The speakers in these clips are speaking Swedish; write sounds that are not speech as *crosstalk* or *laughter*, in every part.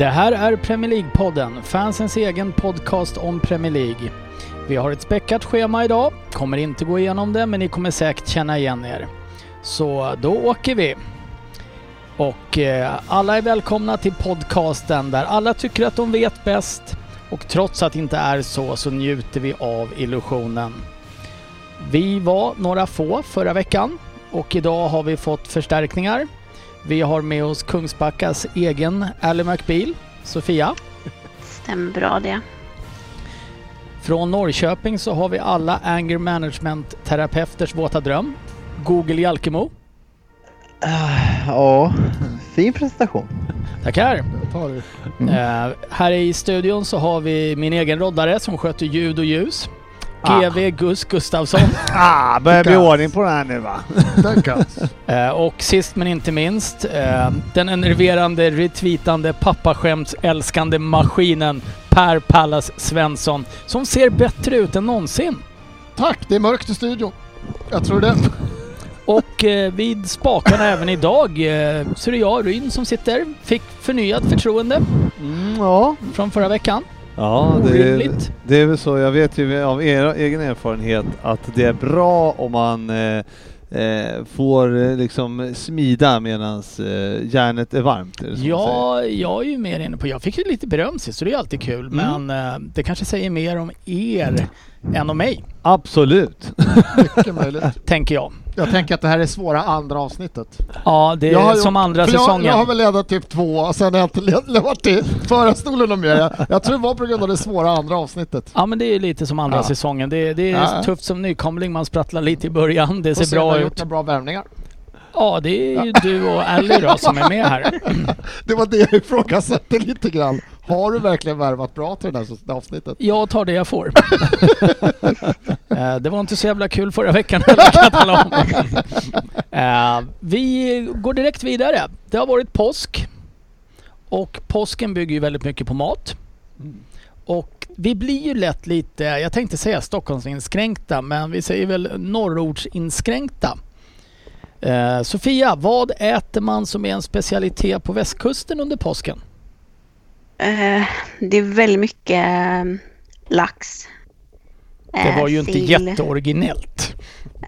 Det här är Premier League-podden, fansens egen podcast om Premier League. Vi har ett späckat schema idag, kommer inte gå igenom det men ni kommer säkert känna igen er. Så då åker vi. Och eh, alla är välkomna till podcasten där alla tycker att de vet bäst och trots att det inte är så så njuter vi av illusionen. Vi var några få förra veckan och idag har vi fått förstärkningar. Vi har med oss Kungsbackas egen Ally McBeal, Sofia. Stämmer bra det. Från Norrköping så har vi alla anger management-terapeuters våta dröm, Google Jalkemo. Ah, Ja, fin presentation. Tackar! Mm. Eh, här i studion så har vi min egen roddare som sköter ljud och ljus. Ah. GV Gus Gustafsson. *laughs* Ah, börjar bli ordning på det här nu va? *laughs* Eh, och sist men inte minst, eh, den enerverande, retweetande, pappaskämts-älskande maskinen Per Pallas Svensson som ser bättre ut än någonsin. Tack, det är mörkt i studion. Jag tror det. *laughs* Och eh, vid spakarna även idag eh, så är det jag, Ryn, som sitter. Fick förnyat förtroende Mm, ja, från förra veckan. Ja det, det är väl så. Jag vet ju av er, egen erfarenhet att det är bra om man eh, eh, får eh, liksom smida medan eh, järnet är varmt. Är? Ja, jag är ju mer inne på... Jag fick ju lite beröm sist så det är alltid kul. Mm. Men eh, det kanske säger mer om er än om mig, Absolut. *laughs* Mycket möjligt. tänker jag. Jag tänker att det här är svåra andra avsnittet. Ja, det är har som gjort- andra säsongen. Jag, har väl ledat typ två och sen har jag inte *laughs* levat till förarstolen och mer. Jag, jag tror det var på grund av det svåra andra avsnittet. Ja men det är lite som andra Ja. säsongen. Det, det är Ja. tufft som nykomling, man sprattlar lite i början, det Och ser sen bra har jag ut. gjort några bra värvningar. Ja det är ju du och Ally då som är med här. *laughs* Det var det jag ifrågasatte lite grann. Har du verkligen värvat bra till det här avsnittet? Jag tar det jag får. *laughs* Eh, det var inte så jävla kul förra veckan heller kan jag tala om. *laughs* Eh, Vi går direkt vidare. Det har varit påsk. Och påsken bygger ju väldigt mycket på mat. Och vi blir ju lätt lite, jag tänkte säga Stockholmsinskränkta, men vi säger väl norrortsinskränkta. Eh, Sofia, vad äter man som är en specialitet på västkusten under påsken? Eh, det är väldigt mycket eh, lax. Det Eh, var ju inte sill. jätteoriginellt.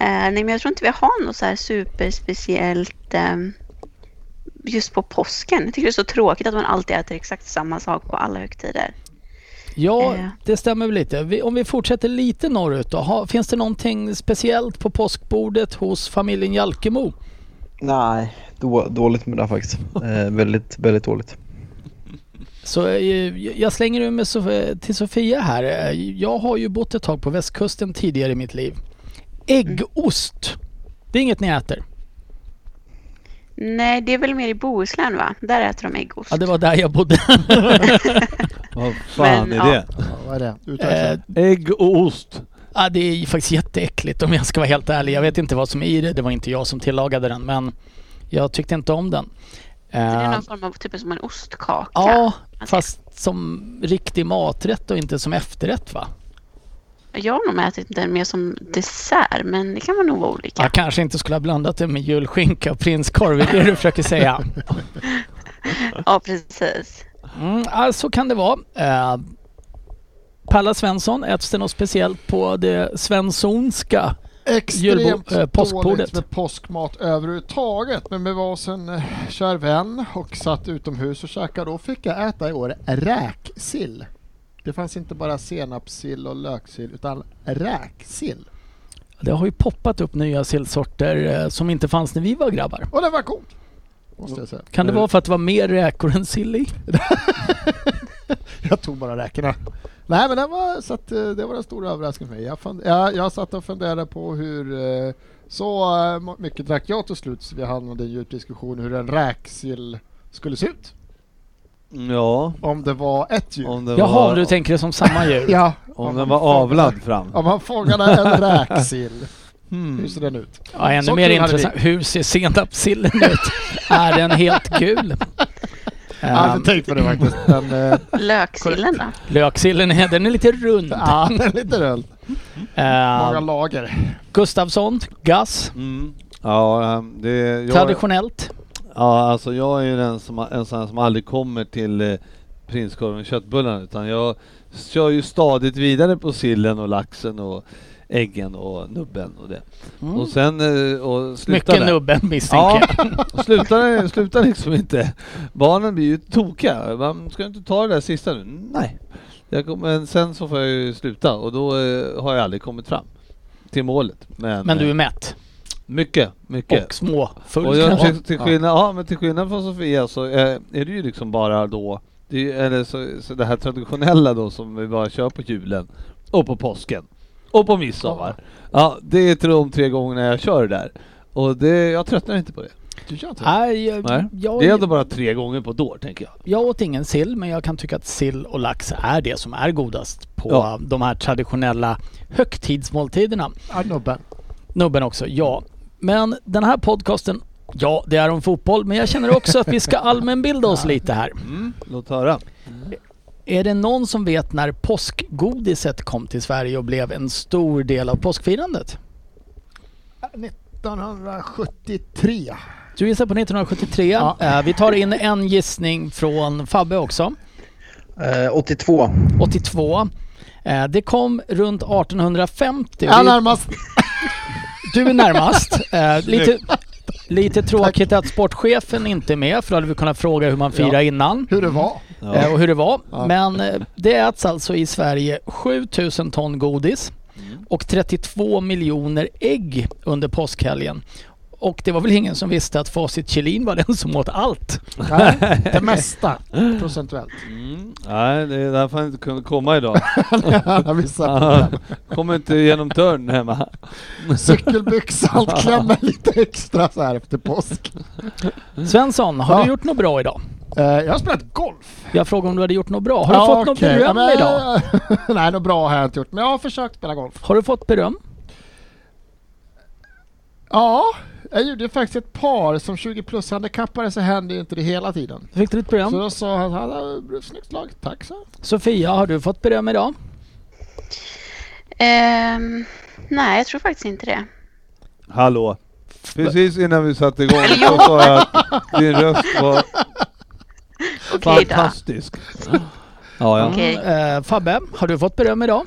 Eh, nej, men jag tror inte vi har något så här superspeciellt eh, just på påsken. Jag tycker det är så tråkigt att man alltid äter exakt samma sak på alla högtider. Ja, Eh. det stämmer väl lite. Om vi fortsätter lite norrut då. Finns det någonting speciellt på påskbordet hos familjen Jalkemo? Nej, då, dåligt med det faktiskt. Eh, väldigt, väldigt dåligt. Så eh, jag slänger ur mig Sof- till Sofia här. Eh, Jag har ju bott ett tag på västkusten tidigare i mitt liv. Äggost, det är inget ni äter? Nej, det är väl mer i Bohuslän va? Där äter de äggost. Ja, det var där jag bodde. *laughs* Vad fan Men, är ja. det? Ja, vad är det? Utveckla. Ägg och ost. Ja, det är faktiskt jätteäckligt om jag ska vara helt ärlig. Jag vet inte vad som är i det. Det var inte jag som tillagade den, men jag tyckte inte om den. Det är Eh, någon form av typ som en ostkaka. Ja, Alltså, fast som riktig maträtt och inte som efterrätt va? Jag har nog ätit den mer som dessert, men det kan man nog vara olika. Jag kanske inte skulle ha blandat det med julskinka och prinskorv, är det du försöker säga? *laughs* Ja, precis. Mm, så kan det vara. Eh, Palla Svensson, äts det något speciellt på det svenssonska? Extremt påskbordet. dåligt med påskmat överhuvudtaget. Men vi var en eh, kär vän och satt utomhus och käkade. Då fick jag äta i år räksill. Det fanns inte bara senapssill och löksill utan räksill. Det har ju poppat upp nya sillsorter eh, som inte fanns när vi var grabbar. Och det var god! Måste jag säga. Kan det vara för att det var mer räkor än sill i? *laughs* Jag tog bara räkorna. Nej men det var, så att, eh, det var en stor överraskning för mig. Jag, fund, jag, jag satt och funderade på hur eh, så eh, mycket drack jag till slut så vi hamnade i en djup diskussion hur en räksill skulle se ut. Ja, Om det var ett djur. om det Jaha, var, du tänker det som samma djur? *laughs* Ja, om man den var avlad fram. Om man fångade en *laughs* räksill, Hmm. hur ser den ut? Ja, ännu Så mer intressant. Hur ser senapssillen ut? är den helt gul? Jag hade Um, inte tänkt på det faktiskt. Men, eh, *laughs* Löksillen då? löksillen är, den är lite rund. ja, den är lite röd. Många Uh, lager. Gustafsson, Gas, Mm. Ja, ehm, det... Jag, traditionellt. Ja, alltså jag är ju den som, en sån som aldrig kommer till eh, prinskorven och köttbullarna utan jag kör ju stadigt vidare på sillen och laxen och äggen och nubben och det. Mm. Och sen eh, och slutar Mycket där. nubben misstänker Ja, jag. *laughs* slutar, slutar liksom inte. Barnen blir ju tokiga. Man ska inte ta det där sista nu? Nej. Kom, men sen så får jag ju sluta och då eh, har jag aldrig kommit fram till målet. Men, Men du är mätt mycket, mycket. och småfull Och jag, kanske. till, till, skillnad, ja. men till skillnad från Sofia så är, är det ju liksom bara då, det, är ju- eller så, så det här traditionella då som vi bara kör på julen och på påsken och på midsommar. Ja, det är till de tre gångerna jag kör det där. Och det, jag tröttnar inte på det. Du gör inte det? Nej, jag, Nej. jag, Det är ändå bara tre gånger på ett år tänker jag. jag åt ingen sill, men jag kan tycka att sill och lax är det som är godast på Ja. de här traditionella högtidsmåltiderna. Ja, nubben. Också, ja. Men den här podcasten, ja det är om fotboll, men jag känner också att vi ska *laughs* allmänbilda oss lite här. Mm, låt höra. Är det någon som vet när påskgodiset kom till Sverige och blev en stor del av påskfirandet? 1973. Du gissar på 1973. Ja. Eh, vi tar in en gissning från Fabbe också. Eh, 82. 82. Eh, det kom runt 1850. Ja, närmast. Du är närmast. *laughs* Eh, lite, lite tråkigt att sportchefen inte är med för då hade vi kunnat fråga hur man firar Ja. innan Hur det var. Eh, och hur det var. Ja. Men eh, det äts alltså i Sverige 7000 ton godis och 32 miljoner ägg under påskhelgen. Och det var väl ingen som visste att Facit Kjellin var den som åt allt. Nej, *laughs* det mesta procentuellt. Mm. Nej, det är därför han inte kunde komma idag. *laughs* Han. Kommer inte genom dörren hemma. Cykelbyxan *laughs* klämmer lite extra så här efter påsk. Svensson, har Ja. du gjort något bra idag? Eh, jag har spelat golf. Jag frågade om du hade gjort något bra. Har du Ja, fått något okej. beröm Ja, men- idag? Nej, något bra har jag inte gjort. Men jag har försökt spela golf. Har du fått beröm? Ja, jag gjorde faktiskt ett par som 20 plus handikappare så händer ju inte det hela tiden. Fick du ditt beröm? Så då sa han, han har snyggt slag, tack så. Sofia, har du fått beröm idag? Ehm, nej, jag tror faktiskt inte det. Hallå. Precis innan vi satte igång så sa jag att din röst var Okej då. fantastisk. Ja, ja. Okej. Eh, Fabbe, har du fått beröm idag?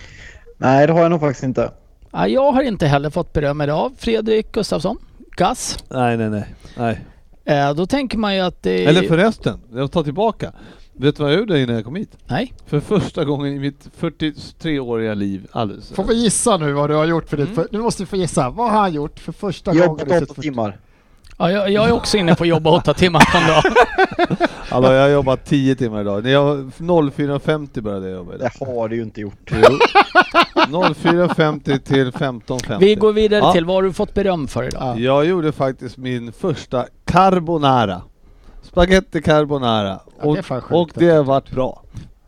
Nej, det har jag nog faktiskt inte. Ja, jag har inte heller fått beröm idag. Fredrik Gustafsson, Gass. Nej, nej, nej. nej. Eh, då tänker man ju att det... Eller förresten, jag tar tillbaka. Vet du vad jag gjorde innan jag kom hit? Nej. För första gången i mitt 43-åriga liv alldeles. Får vi gissa nu vad du har gjort för ditt... Mm. För, nu måste vi få gissa. Vad har han gjort för första gången? Jobbat åtta timmar. Ja, jag, jag är också inne på att jobba åtta timmar på en dag. Hallå, *laughs* jag har jobbat 10 timmar idag. När jag 04.50 började jag jobba idag. Det har du ju inte gjort. 04.50 till 15.50. Vi går vidare Ja. till vad har du fått beröm för idag? Ja. Jag gjorde faktiskt min första carbonara. Spaghetti carbonara. Ja, det och, sjukt och det har varit bra.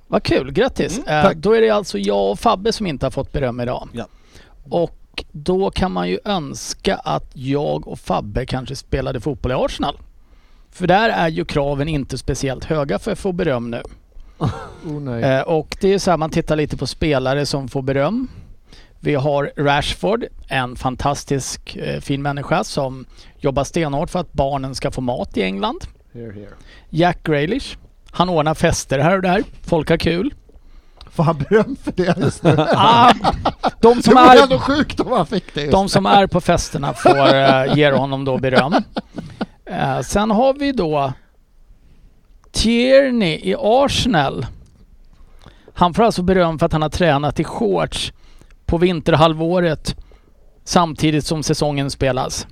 Vad kul, grattis! Mm, eh, då är det alltså jag och Fabbe som inte har fått beröm idag. Ja. Och då kan man ju önska att jag och Fabbe kanske spelade fotboll i Arsenal. För där är ju kraven inte speciellt höga för att få beröm nu. *laughs* Oh. Eh, och det är så här, man tittar lite på spelare som får beröm. Vi har Rashford, en fantastisk eh, fin människa som jobbar stenhårt för att barnen ska få mat i England. Here, here. Jack Grealish, han ordnar fester här och där. Folk har kul. Får han beröm för det just nu? *laughs* Ah, de, Det som vore är, ändå sjukt om han fick det just de som är på festerna får uh, ge honom då beröm. Eh, sen har vi då Tierney i Arsenal. Han får alltså beröm för att han har tränat i shorts på vinterhalvåret samtidigt som säsongen spelas.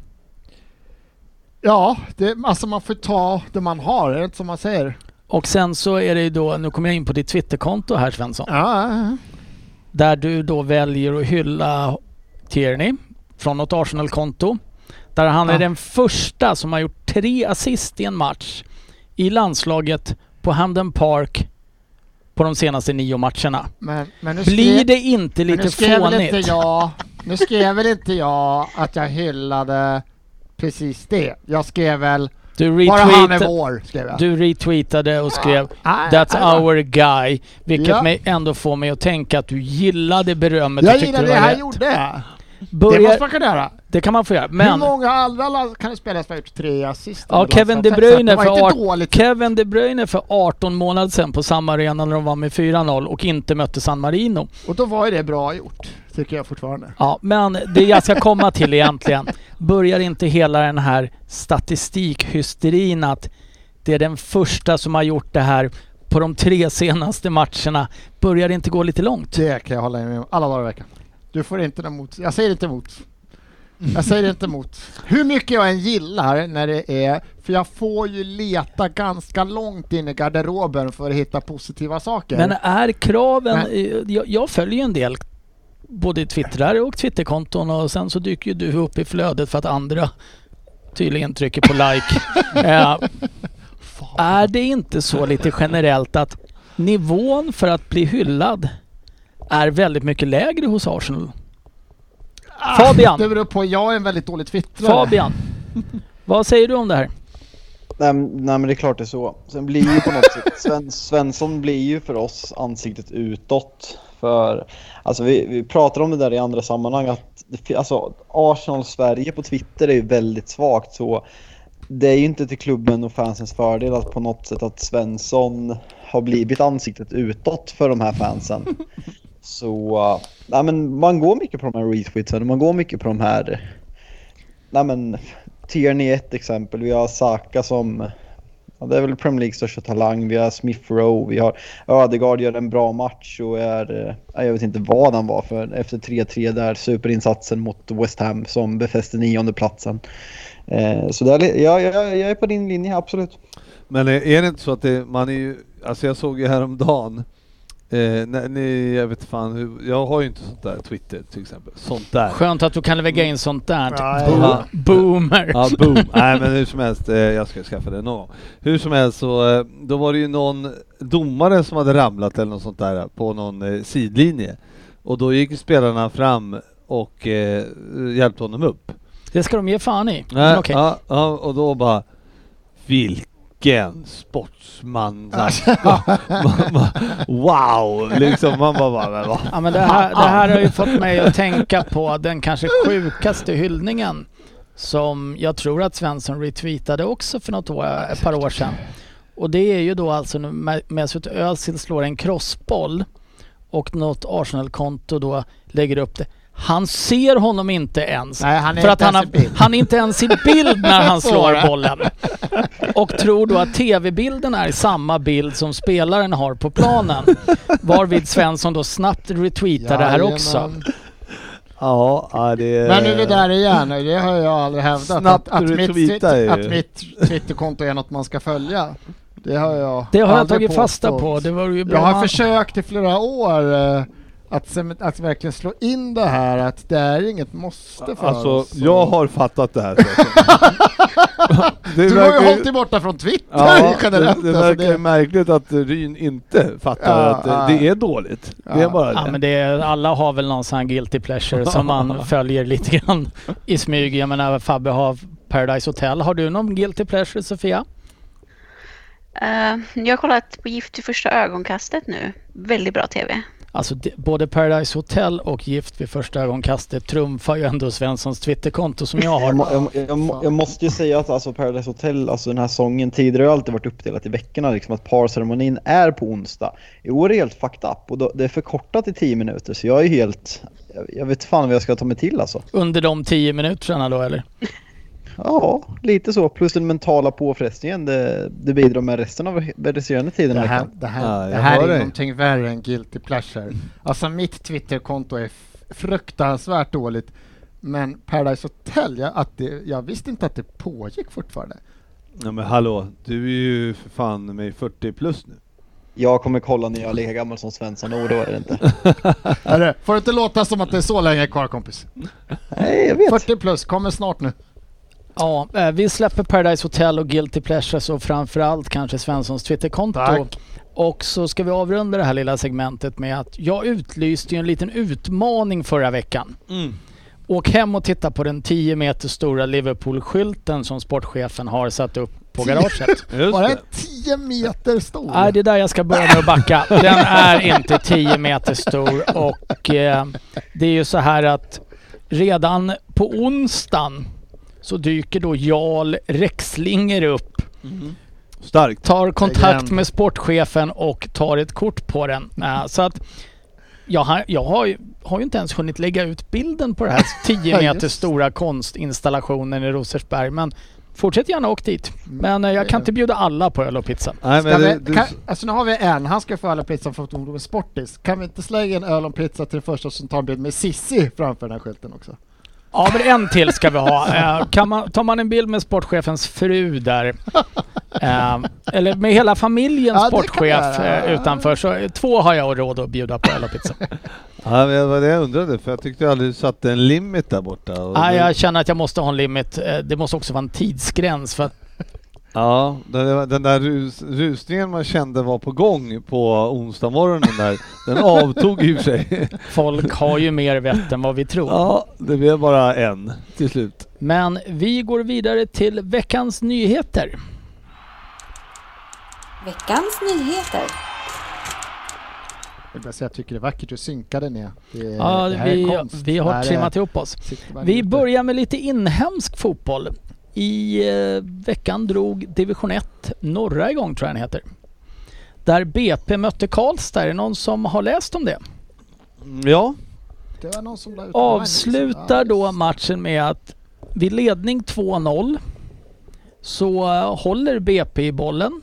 Ja, det, alltså man får ta det man har, är det inte som man säger? Och sen så är det ju då, nu kommer jag in på ditt Twitterkonto här Svensson. Ja, Där du då väljer att hylla Tierney från något Arsenal-konto. Där han är Ja. den första som har gjort tre assist i en match i landslaget på Hamden Park på de senaste nio matcherna. men, men nu Blir skrev- det inte men nu lite skrev väl inte fånigt? jag, Nu skrev väl inte jag att jag hyllade precis det. Jag skrev väl Du, bara han är vår, skrev jag. du retweetade och skrev Nej, That's nej, our guy. Vilket Ja. mig ändå får mig att tänka att du gillade berömmet Jag gillade det han rätt. Gjorde. Det Börjar, måste man kunna göra. det kan man få göra. Hur Men många andra lag kan det spelas för att ha gjort tre assist? Ja, Kevin De Bruyne för art-. Kevin De Bruyne för 18 månader sedan på samma arena när de var med 4-0 och inte mötte San Marino. Och då var ju det bra gjort, tycker jag fortfarande. Ja, men det jag ska komma till egentligen, börjar inte hela den här statistikhysterin att det är den första som har gjort det här på de tre senaste matcherna, börjar det inte gå lite långt? Det kan jag hålla med om alla dagar i veckan. Du får inte emot. Jag säger inte emot. Jag säger inte emot. Hur mycket jag än gillar när det är, för jag får ju leta ganska långt in i garderoben för att hitta positiva saker. Men är kraven, Men- jag, jag följer ju en del både twittrare och twitterkonton och sen så dyker ju du upp i flödet för att andra tydligen trycker på like. *laughs* eh, är det inte så lite generellt att nivån för att bli hyllad är väldigt mycket lägre hos Arsenal? Ah, Fabian. Det beror på, jag är en väldigt dålig twittrare. Fabian, *laughs* vad säger du om det här? Nej, men- nej men det är klart det är så. Sen blir ju på något sätt, *laughs* Sven, Svensson blir ju för oss ansiktet utåt. För, alltså vi, vi pratar om det där i andra sammanhang att det, alltså, Arsenal-Sverige på Twitter är ju väldigt svagt så det är ju inte till klubben och fansens fördel att på något sätt att Svensson har blivit ansiktet utåt för de här fansen. *laughs* Så, uh, nej men man går mycket på de här retweetsen, man går mycket på de här, nej men Tierney är ett exempel, vi har Saka som, ja, det är väl Premier Leagues största talang, vi har Smith Rowe, vi har Ödegaard gör en bra match och är, eh, jag vet inte vad han var för efter 3-3 där, superinsatsen mot West Ham som befäste nionde platsen. Eh, så där, ja, jag, jag är på din linje, absolut. Men är är det inte så att det, man är ju, alltså jag såg ju häromdagen, eh, när ni, jag vet fan hur, jag har ju inte sånt där Twitter till exempel, sånt där. Skönt att du kan lägga in sånt där. Ja, Bo- ja. Boomer. Ja, boom. *laughs* Nej men hur som helst, eh, jag ska skaffa det någon gång. Hur som helst så, eh, då var det ju någon domare som hade ramlat eller något sånt där på någon eh, sidlinje. Och då gick ju spelarna fram och eh, hjälpte honom upp. Det ska de ge fan i. Nej, okej. ja, ja, och då bara, vilken sportsman. Man bara, wow! Liksom man bara, bara vad Ja, men det, här, det här har ju fått mig att tänka på den kanske sjukaste hyllningen som jag tror att Svensson retweetade också för något år, ett par år sedan. Och det är ju då alltså när Mesut Özil slår en crossboll och något Arsenal-konto då lägger upp det. Han ser honom inte ens. Nej, han är för att inte han, ens har, i bild. han är inte ens i bild när han *laughs* slår bollen. Och tror då att tv-bilden är samma bild som spelaren har på planen. Varvid Svensson då snabbt retweetar det här också. Jajamän. Ja, ja, det är... Men nu är vi där igen, det har jag aldrig hävdat. Snabbt att, att, mitt, att mitt Twitterkonto är något man ska följa. Det har jag Det har jag tagit fasta påstått. på. Det var ju bra. Jag har försökt i flera år eh, att, att verkligen slå in det här att det är inget måste för Alltså, oss. jag har fattat det här. *laughs* det Du har ju hållit dig borta från Twitter Ja, generellt. det, det alltså, verkar ju märkligt att Ryn inte fattar Ja, att det, ja. det är dåligt. Det är Ja. bara Ja, det. men det är, alla har väl någon sån här guilty pleasure som man *laughs* följer lite grann i smyg. Jag menar Fabbe har Paradise Hotel. Har du någon guilty pleasure Sofia? Eh, jag har kollat på Gift i första ögonkastet nu. Väldigt bra TV. Alltså det, både Paradise Hotel och Gift vid första ögonkastet trumfar ju ändå Svenssons Twitterkonto som jag har. jag, jag, jag måste ju säga att alltså Paradise Hotel, alltså den här sången, tidigare har alltid varit uppdelat i veckorna liksom att parceremonin är på onsdag. I år är det helt fucked up och då, det är förkortat i 10 minuter så jag är helt, jag, jag vet fan vad jag ska ta mig till alltså. Under de tio minuterna då eller? Ja, lite så. Plus den mentala påfrestningen det, det bidrar med resten av den resterande tiden Det här, det Ja, här, jag det här är dig. någonting värre än guilty pleasure. Alltså mitt Twitterkonto är fruktansvärt dåligt. Men Paradise Hotel, jag, att det, jag visste inte att det pågick fortfarande. Ja men hallå, du är ju för fan med 40 plus nu. Jag kommer kolla när jag är lika gammal som Svensson är det inte. Hörru, får det inte låta som att det är så länge kvar kompis. Nej, jag vet. 40 plus, kommer snart nu. Ja, eh, vi släpper Paradise Hotel och Guilty Pleasures och framförallt kanske Svenssons Twitterkonto. Tack. Och så ska vi avrunda det här lilla segmentet med att jag utlyste ju en liten utmaning förra veckan. Åk hem och titta på den 10 meter stora Liverpool-skylten som sportchefen har satt upp på garaget. *laughs* Bara det. 10 meter stor. Nej, det är där jag ska börja med att backa. *laughs* Den är inte 10 meter stor och eh, det är ju så här att redan på onsdagen så dyker då Jarl Rexlinger upp, Starkt. tar kontakt med sportchefen och tar ett kort på den. Eh, så att jag, har, jag har, ju, har ju inte ens hunnit lägga ut bilden på det här *laughs* 10 meter stora konstinstallationen i Rosersberg. Men fortsätt gärna åk dit. Men eh, jag kan inte bjuda alla på öl och pizza. Nej men vi, det, det, kan, alltså nu har vi en, han ska få öl och pizza för att hon är sportis. Kan vi inte slänga en öl och pizza till den första som tar en bild med Sissi framför den här skylten också? Ja, men en till ska vi ha. Eh, kan man, tar man en bild med sportchefens fru där, eh, eller med hela familjens Ja, sportchef eh, utanför, så två har jag råd att bjuda på och pizza. *laughs* ja, det var det jag undrade för jag tyckte aldrig du satte en limit där borta. Det- jag känner att jag måste ha en limit. Det måste också vara en tidsgräns för att Ja, den, den där rus, rusningen man kände var på gång på onsdag morgonen där, den avtog i och för sig. *laughs* folk har ju mer vett än vad vi tror. Ja, det blev bara en till slut. Men vi går vidare till veckans nyheter. Veckans nyheter. Jag, tycker det är vackert hur synkade ni är. Det, Ja, det här är vi, konst. vi har trimmat ihop oss. Vi börjar med lite inhemsk fotboll. I eh, veckan drog Division 1 norra igång tror jag den heter. Där BP mötte Karlstad. Är det någon som har läst om det? Mm, Ja, Det var någon som la ut Avslutar då Ja, matchen med att vid ledning 2-0 så eh, håller BP i bollen.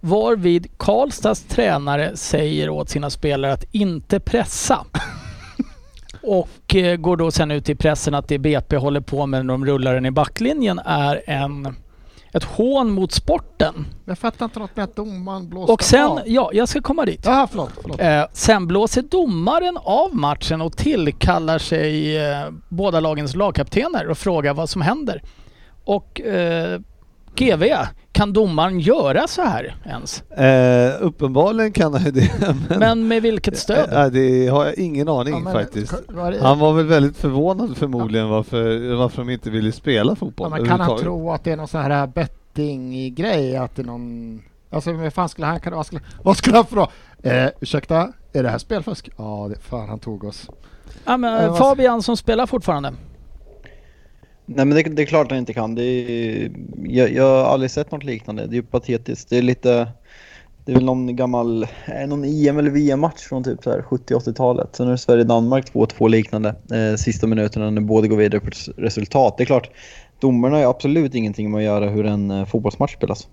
Varvid Karlstads tränare säger åt sina spelare att inte pressa. Och eh, går då sen ut i pressen att det BP håller på med när de rullar den i backlinjen är en, ett hån mot sporten. Jag fattar inte något med att domaren blåste Och sen, av. ja, jag ska komma dit. Jaha, förlåt. förlåt. Eh, sen blåser domaren av matchen och tillkallar sig eh, båda lagens lagkaptener och frågar vad som händer. Och eh, GV, kan domaren göra så här ens? eh, uppenbarligen kan han ju det. *laughs* Men, Men med vilket stöd? Eh, det har jag ingen aning Ja, men- faktiskt. var det- Han var väl väldigt förvånad förmodligen varför, varför de inte ville spela fotboll Ja, men kan han tro att det är någon sån här betting-grej? Att det är någon... Alltså vad fan skulle han kunna... Vad skulle, han fråga? Eh, ursäkta, är det här spelfusk? Ja, det, fan han tog oss. Ja, men, Eh, Fabian som spelar fortfarande. Nej men det, det är klart han inte kan. Det är, jag, jag har aldrig sett något liknande. Det är ju patetiskt. Det är lite... Det är väl någon gammal, eh, någon EM eller VM-match från typ så här 70-80-talet. Sen är det Sverige-Danmark 2-2 liknande eh, sista minuterna när båda går vidare på resultat. Det är klart, domarna har ju absolut ingenting med att göra hur en eh, fotbollsmatch spelas.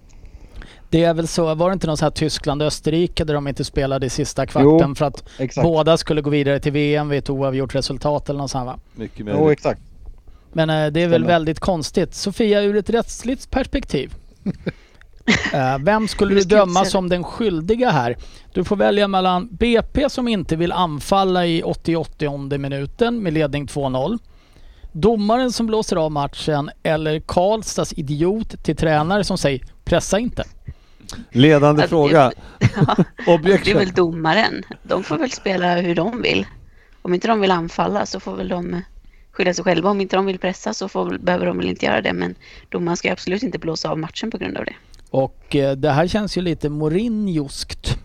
Det är väl så, var det inte någon så här Tyskland-Österrike där de inte spelade i sista kvarten Jo, för att Exakt. båda skulle gå vidare till VM vid ett oavgjort resultat eller något sånt va? Mycket Jo, möjligt. exakt. Men eh, det är väl Stämmer. väldigt konstigt. Sofia, ur ett rättsligt perspektiv. *laughs* eh, vem skulle du döma som den skyldiga här? Du får välja mellan BP som inte vill anfalla i 80-80 minuten med ledning 2-0. Domaren som blåser av matchen eller Karlstads idiot till tränare som säger pressa inte. Ledande Ja, det- fråga. *laughs* Ja, det är väl domaren. De får väl spela hur de vill. Om inte de vill anfalla så får väl de skylla sig själva. Om inte de vill pressa så får, behöver de väl inte göra det. Men domaren ska ju absolut inte blåsa av matchen på grund av det. Och eh, det här känns ju lite Mourinhoskt.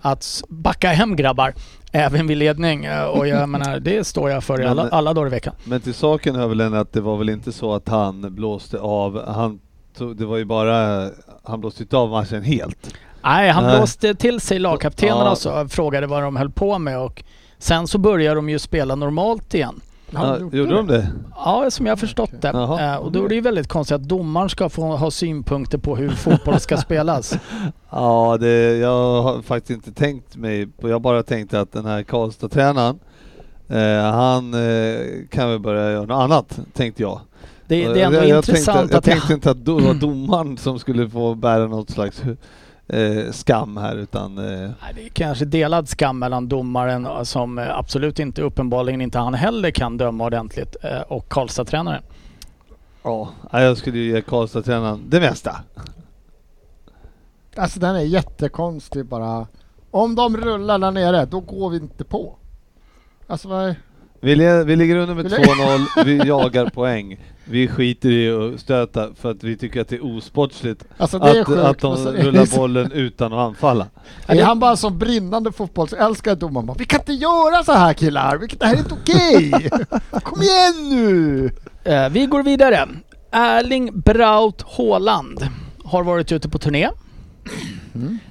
Att backa hem grabbar, även vid ledning. Eh, Och jag *laughs* menar, det står jag för i alla, Men- alla dagar i veckan. Men till saken hör väl att det var väl inte så att han blåste av, han tog, det var ju bara, han blåste inte av matchen helt. Nej, han Nej. blåste till sig lagkaptenerna Ja. och så frågade vad de höll på med och sen så börjar de ju spela normalt igen. Ja, gjorde de det? Ja, som jag har förstått det. Jaha. Eh, och då är det ju väldigt konstigt att domaren ska få ha synpunkter på hur fotboll ska *laughs* spelas. Ja, det, jag har faktiskt inte tänkt mig på, jag bara tänkt att den här Karlstad-tränaren, eh, han eh, kan väl börja göra något annat, tänkte jag. Det, det är ändå jag, jag intressant tänkte, jag att det... tänkte inte att det *clears throat* var domaren som skulle få bära något slags eh, skam här utan... Eh, Nej, det är kanske delad skam mellan domaren eh, som eh, absolut inte, uppenbarligen inte han heller kan döma ordentligt eh, och Karlstad-tränaren. ja, jag skulle ju ge Karlstad-tränaren det mesta. Alltså den är jättekonstig bara. Om de rullar där nere, då går vi inte på. Alltså vad är... Vi, vi ligger under med Vill- 2-0, vi jagar poäng. Vi skiter i att stöta för att vi tycker att det är osportsligt Alltså det är att, sjukt. att de men så- rullar bollen utan att anfalla. Är han bara som brinnande fotbollsälskare domaren bara, Vi kan inte göra så här killar, Vi- det här är inte okej! *laughs* Kom igen nu! Eh, vi går vidare. Erling Braut Haaland har varit ute på turné.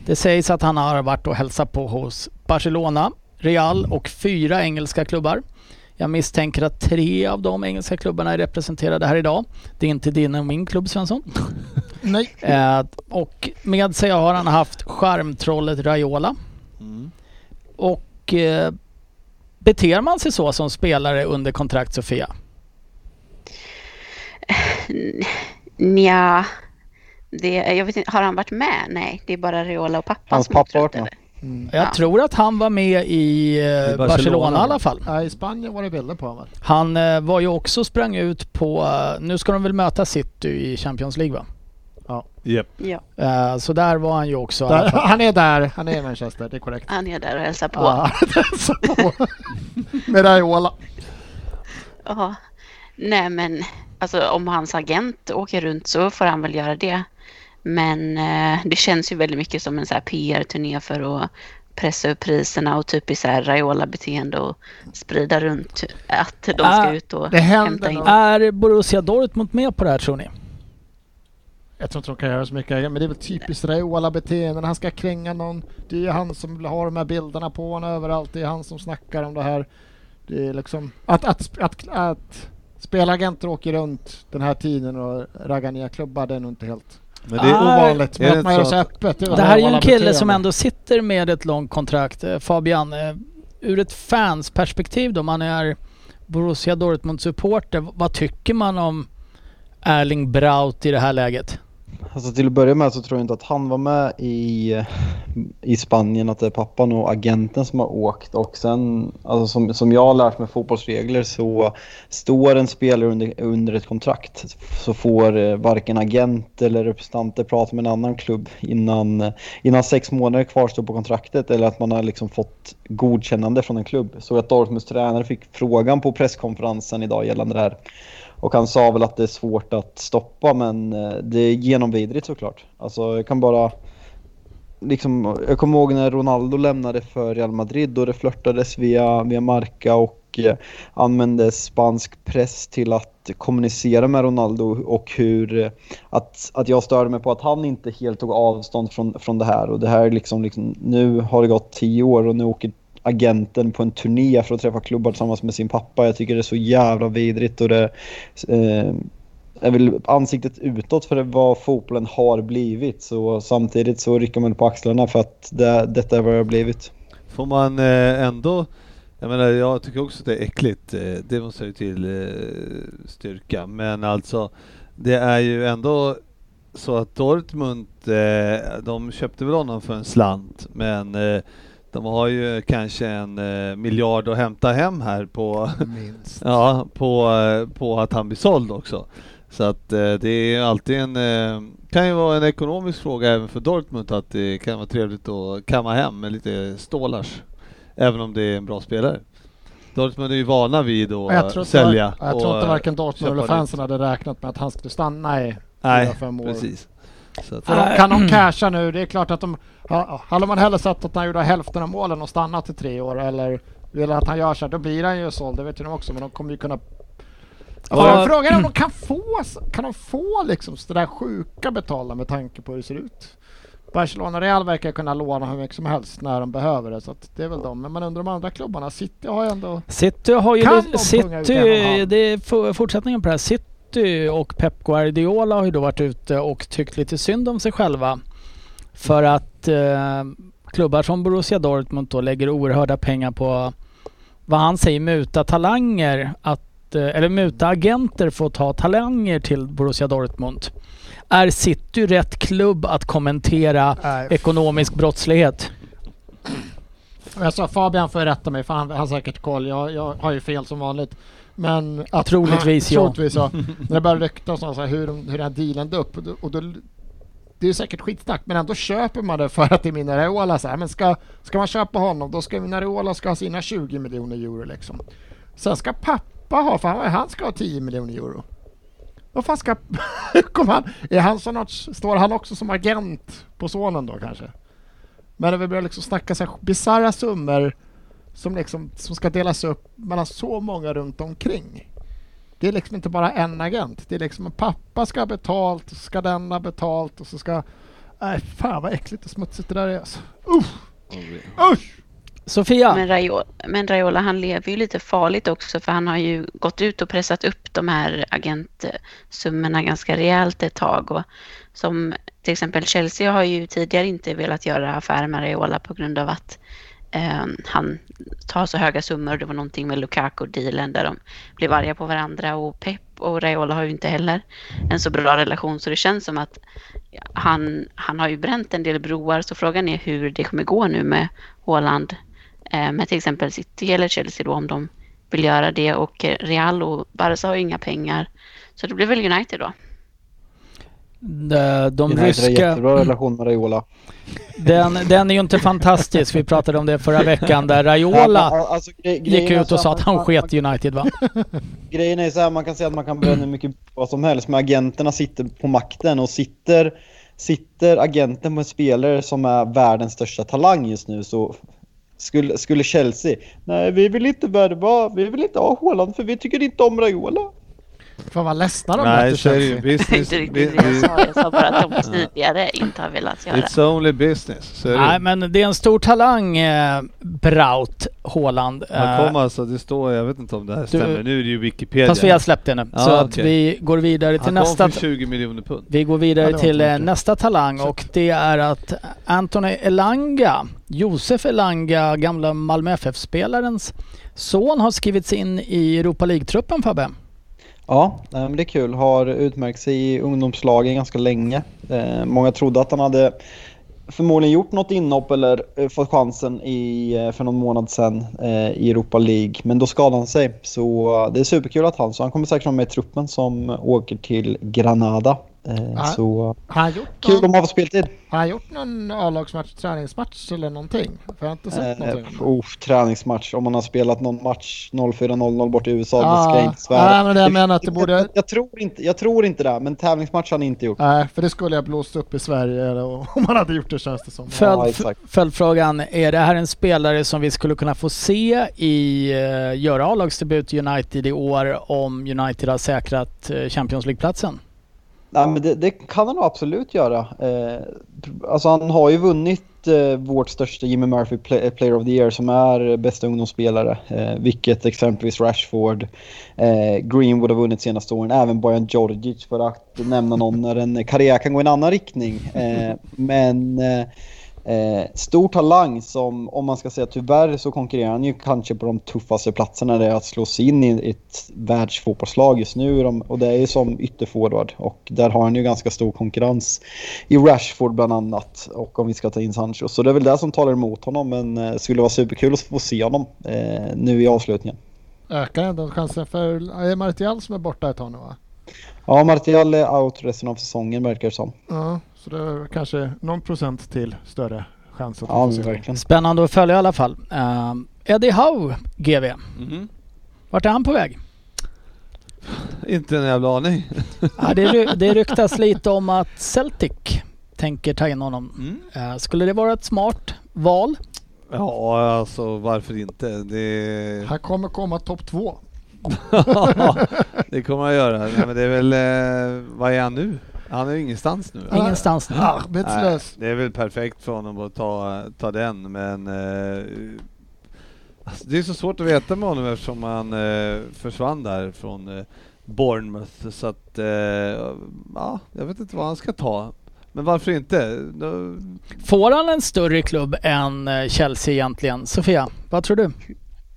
Det sägs att han har varit och hälsat på hos Barcelona, Real och fyra engelska klubbar. Jag misstänker att tre av de engelska klubbarna är representerade här idag. Det är inte din och min klubb Svensson. *laughs* Nej. Eh, och med sig har han haft charmtrollet Raiola. Mm. Och eh, beter man sig så som spelare under kontrakt Sofia? Nja, det, jag vet inte, har han varit med? Nej, det är bara Riola och pappa Hans som pappa har varit med. Eller? Jag Ja. tror att han var med i, eh, Barcelona. Barcelona. i alla fall. Ja, I Spanien var det bilder på honom. Han eh, var ju också sprang ut på, eh, nu ska de väl möta City i Champions League va? Yep. Ja, Eh, så där var han ju också. i Där, han är där, han är i Manchester, det är korrekt. han är där och hälsar på. Ja, *laughs* så på. Med Raiola. Ja. Nej men alltså om hans agent åker runt så får han väl göra det. Men eh, det känns ju väldigt mycket som en så här PR-turné för att pressa upp priserna och typ i så här Raiola-beteende och sprida runt att de ska Ah, ut och det hämta in. Är Borussia Dortmund med på det här tror ni? Jag tror inte de kan göra så mycket, men det är väl typiskt Raiola-beteende. Han ska kränga någon. Det är ju han som har de här bilderna på honom överallt. Det är han som snackar om det här. Det är liksom att, att, att, att spelagenter åker runt den här tiden och raggar nya klubbar, det är nog inte helt Men Ah, det, är- ovanligt. är Men det att man gör så öppet. Det här är ju en kille som ändå sitter med ett långt kontrakt. Eh, Fabian, eh, ur ett fansperspektiv då, man är Borussia Dortmund-supporter. Vad tycker man om Erling Braut i det här läget? Alltså till att börja med så tror jag inte att han var med i, i Spanien, att det är pappan och agenten som har åkt. Och sen, alltså som, som jag har lärt mig fotbollsregler så står en spelare under, under ett kontrakt så får eh, varken agent eller representanter prata med en annan klubb innan, innan sex månader kvarstår på kontraktet eller att man har liksom fått godkännande från en klubb. Så att Dortmunds tränare fick frågan på presskonferensen idag gällande det här. Och han sa väl att det är svårt att stoppa men eh, det är genomvidrigt såklart. Alltså jag kan bara... Liksom, jag kommer ihåg när Ronaldo lämnade för Real Madrid och det flörtades via, via Marca och eh, använde spansk press till att kommunicera med Ronaldo och hur eh, att, att jag störde mig på att han inte helt tog avstånd från, från det här och det här liksom, liksom nu har det gått tio år och nu åker agenten på en turné för att träffa klubbar tillsammans med sin pappa. Jag tycker det är så jävla vidrigt och det eh, är väl ansiktet utåt för vad fotbollen har blivit. Så samtidigt så rycker man på axlarna för att det, detta är vad det har blivit. Får man eh, ändå, jag menar jag tycker också att det är äckligt, eh, det måste ju till eh, styrka, men alltså det är ju ändå så att Dortmund, de köpte väl honom för en slant, men de har ju kanske en eh, miljard att hämta hem här på, *laughs* Minst. ja, på, eh, på att han blir såld också. Så att eh, det är alltid en, eh, kan ju vara en ekonomisk fråga även för Dortmund att det kan vara trevligt att kamma hem med lite stålars. Även om det är en bra spelare. Dortmund är ju vana vid att Jag tror sälja. jag tror och, inte varken Dortmund eller fansen hade räknat med att han skulle stanna i Nej, fyra, fem år. precis. Så att, de, kan de casha nu? Det är klart att de... ha- Hade man hellre sett att han gjorde hälften av målen och stannat i tre år eller vill att han gör så här, då blir han ju såld. Det vet ju de också, men de kommer ju kunna... Ja. Frågan är om de kan få, kan de få liksom sådär sjuka betalda med tanke på hur det ser ut? Barcelona Real verkar kunna låna hur mycket som helst när de behöver det, så att det är väl de. Men man undrar de andra klubbarna. City har ju ändå... City har ju... Kan lite- de City, det är fortsättningen på det här. City och Pep Guardiola har ju då varit ute och tyckt lite synd om sig själva. För att eh, klubbar som Borussia Dortmund då lägger oerhörda pengar på vad han säger muta talanger att eh, eller muta agenter för att ta talanger till Borussia Dortmund. Är City rätt klubb att kommentera Nej. ekonomisk brottslighet? Jag sa Fabian får rätta mig för han han har säkert koll. Jag, jag har ju fel som vanligt. Men att, Troligtvis, ja. Troligtvis ja. När det börjar ryktas om så här, hur, de- hur den här dealen upp och då, och då det är säkert skitsnack men ändå köper man det för att det är Minareola så här. Men ska, ska man köpa honom då ska Minareola ska ha sina 20 miljoner euro liksom. Sen ska pappa ha, för han, han ska ha 10 miljoner euro. Vad fan ska... *laughs* Kom han, är han så något, står han också som agent på sonen då kanske? Men det vi börjar liksom snacka så här bisarra summor som, liksom, som ska delas upp mellan så många runt omkring. Det är liksom inte bara en agent. Det är liksom en pappa ska ha betalt, och så ska den ha betalt och så ska... Nej, fan vad äckligt och smutsigt det där är alltså. Usch! Usch! Sofia? Men, Raiola, men Raiola han lever ju lite farligt också för han har ju gått ut och pressat upp de här agentsummorna ganska rejält ett tag. Och som till exempel Chelsea har ju tidigare inte velat göra affärer med Raiola på grund av att eh, Ehm, han tar så höga summor. Det var någonting med Lukaku-dealen där de blev arga på varandra och Pep och Raiola har ju inte heller en så bra relation så det känns som att han, han har ju bränt en del broar så frågan är hur det kommer gå nu med Haaland eh, med till exempel City eller Chelsea då om de vill göra det och Real och Barca har ju inga pengar. Så det blir väl United då. De, de United har ryska... jättebra relation med Raiola. Den, den är ju inte fantastisk. Vi pratade om det förra veckan där Raiola alltså, gick ut och sa att han man- sket United va? *laughs* Grejen är så här, man kan säga att man kan bränna hur mycket vad som helst, men agenterna sitter på makten och sitter, sitter agenten på en spelare som är världens största talang just nu så skulle, skulle Chelsea, nej vi vill inte värva, vi vill inte ha Haaland för vi tycker inte om Raiola. Fan vad ledsna de Nej, så är det ju Chelsea. Det är business. inte riktigt det jag sa. Jag sa bara att de tidigare inte har velat göra. It's only business. Så. Nej men det är en stor talang eh, Braut Haaland. Han Eh, kom alltså, det står, jag vet inte om det här du- stämmer, nu är det ju Wikipedia. Fast vi har släppt det nu. Ja, så att okej. vi går vidare till Han nästa... kom för 20 miljoner pund. Vi går Ja, vidare var till eh, mycket. nästa talang och det är att Anthony Elanga, Josef Elanga, gamla Malmö FF-spelarens son har skrivits in i Europa League-truppen Fabbe. Ja, det är kul. Har utmärkt sig i ungdomslagen ganska länge. Eh, många trodde att han hade förmodligen gjort något inhopp eller eh, fått chansen i, eh, för någon månad sedan i Europa League. Men då skadade han sig. Så det är superkul att han, så han kommer säkert vara med i truppen som åker till Granada. Eh, Ja. Så Har gjort kul någon, om han får speltid. har han gjort någon A-lagsmatch, träningsmatch eller någonting? För jag har inte sett Eh, någonting. oh, träningsmatch. Om man har spelat någon match 04.00 bort i USA, det ska Ja, jag inte svära. nej, men det jag menar att det borde- Jag, jag, tror inte, jag tror inte det, men tävlingsmatch har han inte gjort. Nej, för det skulle jag blåst upp i Sverige *laughs* om man hade gjort det känns det som. Följd, Ja, följdfrågan, är det här en spelare som vi skulle kunna få se i uh, göra A-lagsdebut i United i år om United har säkrat eh, Champions League-platsen? Nej, men det, det kan han nog absolut göra. Eh, alltså han har ju vunnit eh, vårt största Jimmy Murphy play, eh, Player of the Year som är bästa ungdomsspelare. Eh, vilket exempelvis Rashford, eh, Greenwood har vunnit senaste åren. Även Bojan Djordjic för att nämna någon när en karriär kan gå i en annan riktning. Eh, men eh, eh, stor talang som, om man ska säga tyvärr, så konkurrerar han ju kanske på de tuffaste platserna det är att slå sig in i ett världsfotbollslag just nu. Och det är ju som ytterforward och där har han ju ganska stor konkurrens i Rashford bland annat och om vi ska ta in Sancho. Så det är väl det som talar emot honom men eh, det skulle vara superkul att få se honom eh, nu i avslutningen. Ökar ändå chansen för... Är Martial som är borta ett tag nu va? Ja, Martial är out resten av säsongen verkar det som. Ja, så det är kanske någon procent till större chans att Ja, verkligen. Spännande att följa i alla fall. Uh, Eddie Howe, GV. Mhm. Vart är han på väg? Inte en jävla aning. *laughs* Ja, det, ry- det *laughs* ryktas lite om att Celtic tänker ta in honom. Mm. Eh, skulle det vara ett smart val? Ja, alltså varför inte? Det, Han kommer komma topp två. *laughs* det kommer han göra. Nej, men det är väl, eh, vad är han nu? Han är ju ingenstans nu. Ingenstans nu. Nej, Arbetslös. det är väl perfekt för honom att ta, ta den, men eh, alltså, det är så svårt att veta med honom eftersom han eh, försvann där från eh, Bournemouth. Så att, eh, ja, jag vet inte vad han ska ta. Men varför inte? Då- Får han en större klubb än eh, Chelsea egentligen? Sofia, vad tror du?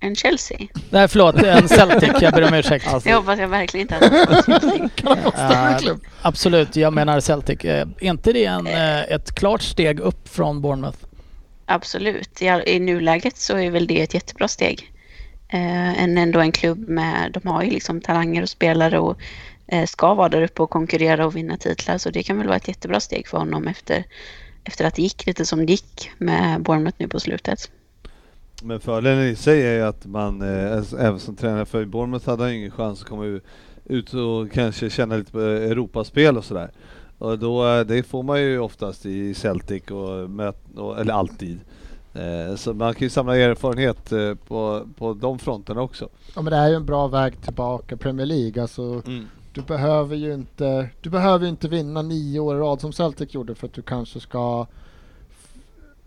En Chelsea? Nej, förlåt, en Celtic. Jag ber om ursäkt. Alltså, Det hoppas jag verkligen inte hade fått. *laughs* Större Eh, absolut, jag menar Celtic. Eh, Är inte det en, eh, ett klart steg upp från Bournemouth? Absolut. I, I nuläget så är väl det ett jättebra steg. Eh, en, ändå en klubb med, de har ju liksom talanger och spelare och eh, ska vara där uppe och konkurrera och vinna titlar. Så det kan väl vara ett jättebra steg för honom efter, efter att det gick lite som det gick med Bournemouth nu på slutet. Men fördelen i sig är ju att man, eh, även som tränare för Bournemouth hade han ju ingen chans att komma ut och kanske känna lite på Europaspel och sådär. Och då, eh, det får man ju oftast i Celtic, och, möt, och, eller alltid. Eh, så man kan ju samla erfarenhet eh, på, på de fronterna också. Ja, men det är ju en bra väg tillbaka Premier League. Alltså, du behöver ju inte, du behöver ju inte vinna nio år i rad som Celtic gjorde för att du kanske ska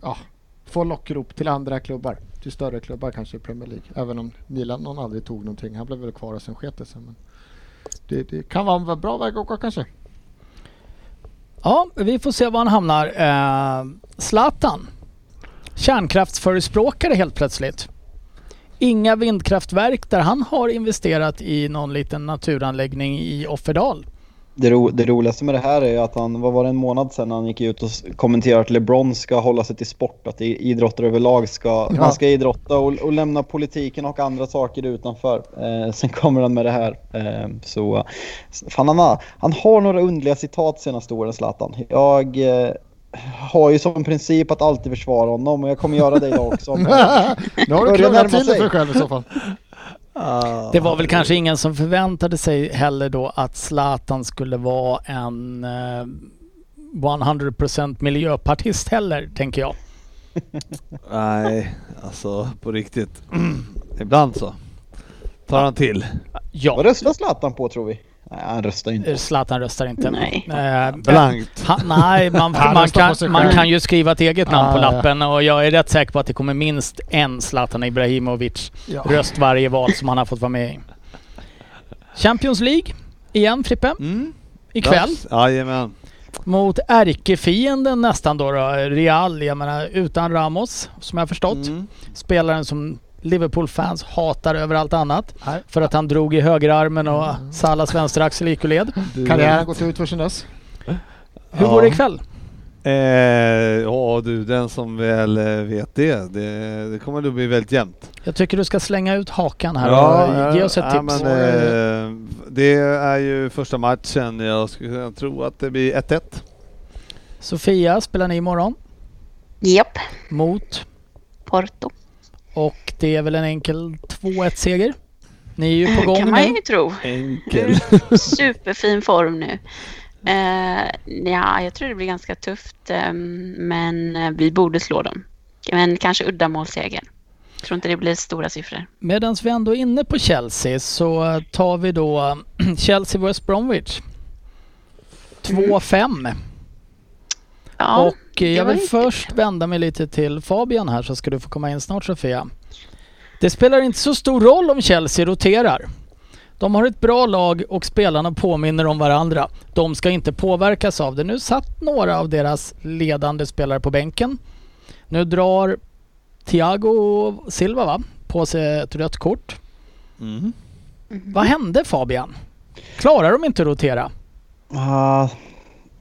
ja, få lockrop till andra klubbar. Till större klubbar kanske i Premier League. Även om Milan aldrig tog någonting. Han blev väl kvar och sen sket det sig. Men det, det kan vara en bra väg att åka kanske. Ja, vi får se var han hamnar. Eh, Zlatan. Kärnkraftsförespråkare helt plötsligt. Inga vindkraftverk där han har investerat i någon liten naturanläggning i Offerdal det, ro, det roligaste med det här är att han, vad var det en månad sedan han gick ut och kommenterade att LeBron ska hålla sig till sport, att idrottare överlag ska, man ska idrotta och, och lämna politiken och andra saker utanför. Eh, sen kommer han med det här. Eh, så, fan han, har, han har några underliga citat senaste åren Zlatan. Jag eh, har ju som princip att alltid försvara honom och jag kommer göra det idag också. *laughs* nu har du närma till det sig. för dig själv i så fall. Det var väl kanske ingen som förväntade sig heller då att Zlatan skulle vara en eh, 100% miljöpartist heller, tänker jag. *laughs* Nej, alltså på riktigt. *clears throat* Ibland så tar han till. Ja, Vad röstar Zlatan på tror vi? Nej, han röstar inte. Zlatan röstar inte. Nej. Eh, Blankt. Ha, nej, man, *laughs* Han man, på kan, man kan ju skriva ett eget namn på Ja, ja. lappen och jag är rätt säker på att det kommer minst en Zlatan Ibrahimovic Ja. röst varje val som han har fått vara med i. Champions League igen Frippe, Mm. ikväll. Jajamän. mot ärkefienden nästan då, då Real. Jag menar utan Ramos som jag har förstått. Mm. Spelaren som Liverpool-fans hatar över allt annat Nej. för att han drog i högerarmen och Salahs vänsteraxel gick ur led. Karriären har gått ut för sin dess. Hur Ja. går det ikväll? Eh, ja du, den som väl eh, vet det, det, det kommer nog bli väldigt jämnt. Jag tycker du ska slänga ut hakan här och ge oss ett ja, tips. Men, eh, det är ju första matchen, jag skulle tro att det blir 1-1. Sofia spelar ni imorgon Japp, mot Porto. Och det är väl en enkel 2-1 seger. Ni är ju på kan gång man nu. ju tro. Enkel. *laughs* Superfin form nu. Eh, ja, jag tror det blir ganska tufft, eh, men eh, vi borde slå dem. Men kanske uddamålsseger. Jag tror inte det blir stora siffror. Medan vi ändå är inne på Chelsea så tar vi då *clears throat* Chelsea West Bromwich. 2-5. Ja, och eh, jag vill först vända mig lite till Fabian här så ska du få komma in snart Sofia. Det spelar inte så stor roll om Chelsea roterar. De har ett bra lag och spelarna påminner om varandra. De ska inte påverkas av det. Nu satt några av deras ledande spelare på bänken. Nu drar Thiago Silva va? på sig ett rött kort. Mm. Vad hände Fabian? Klarar de inte att rotera? Ah,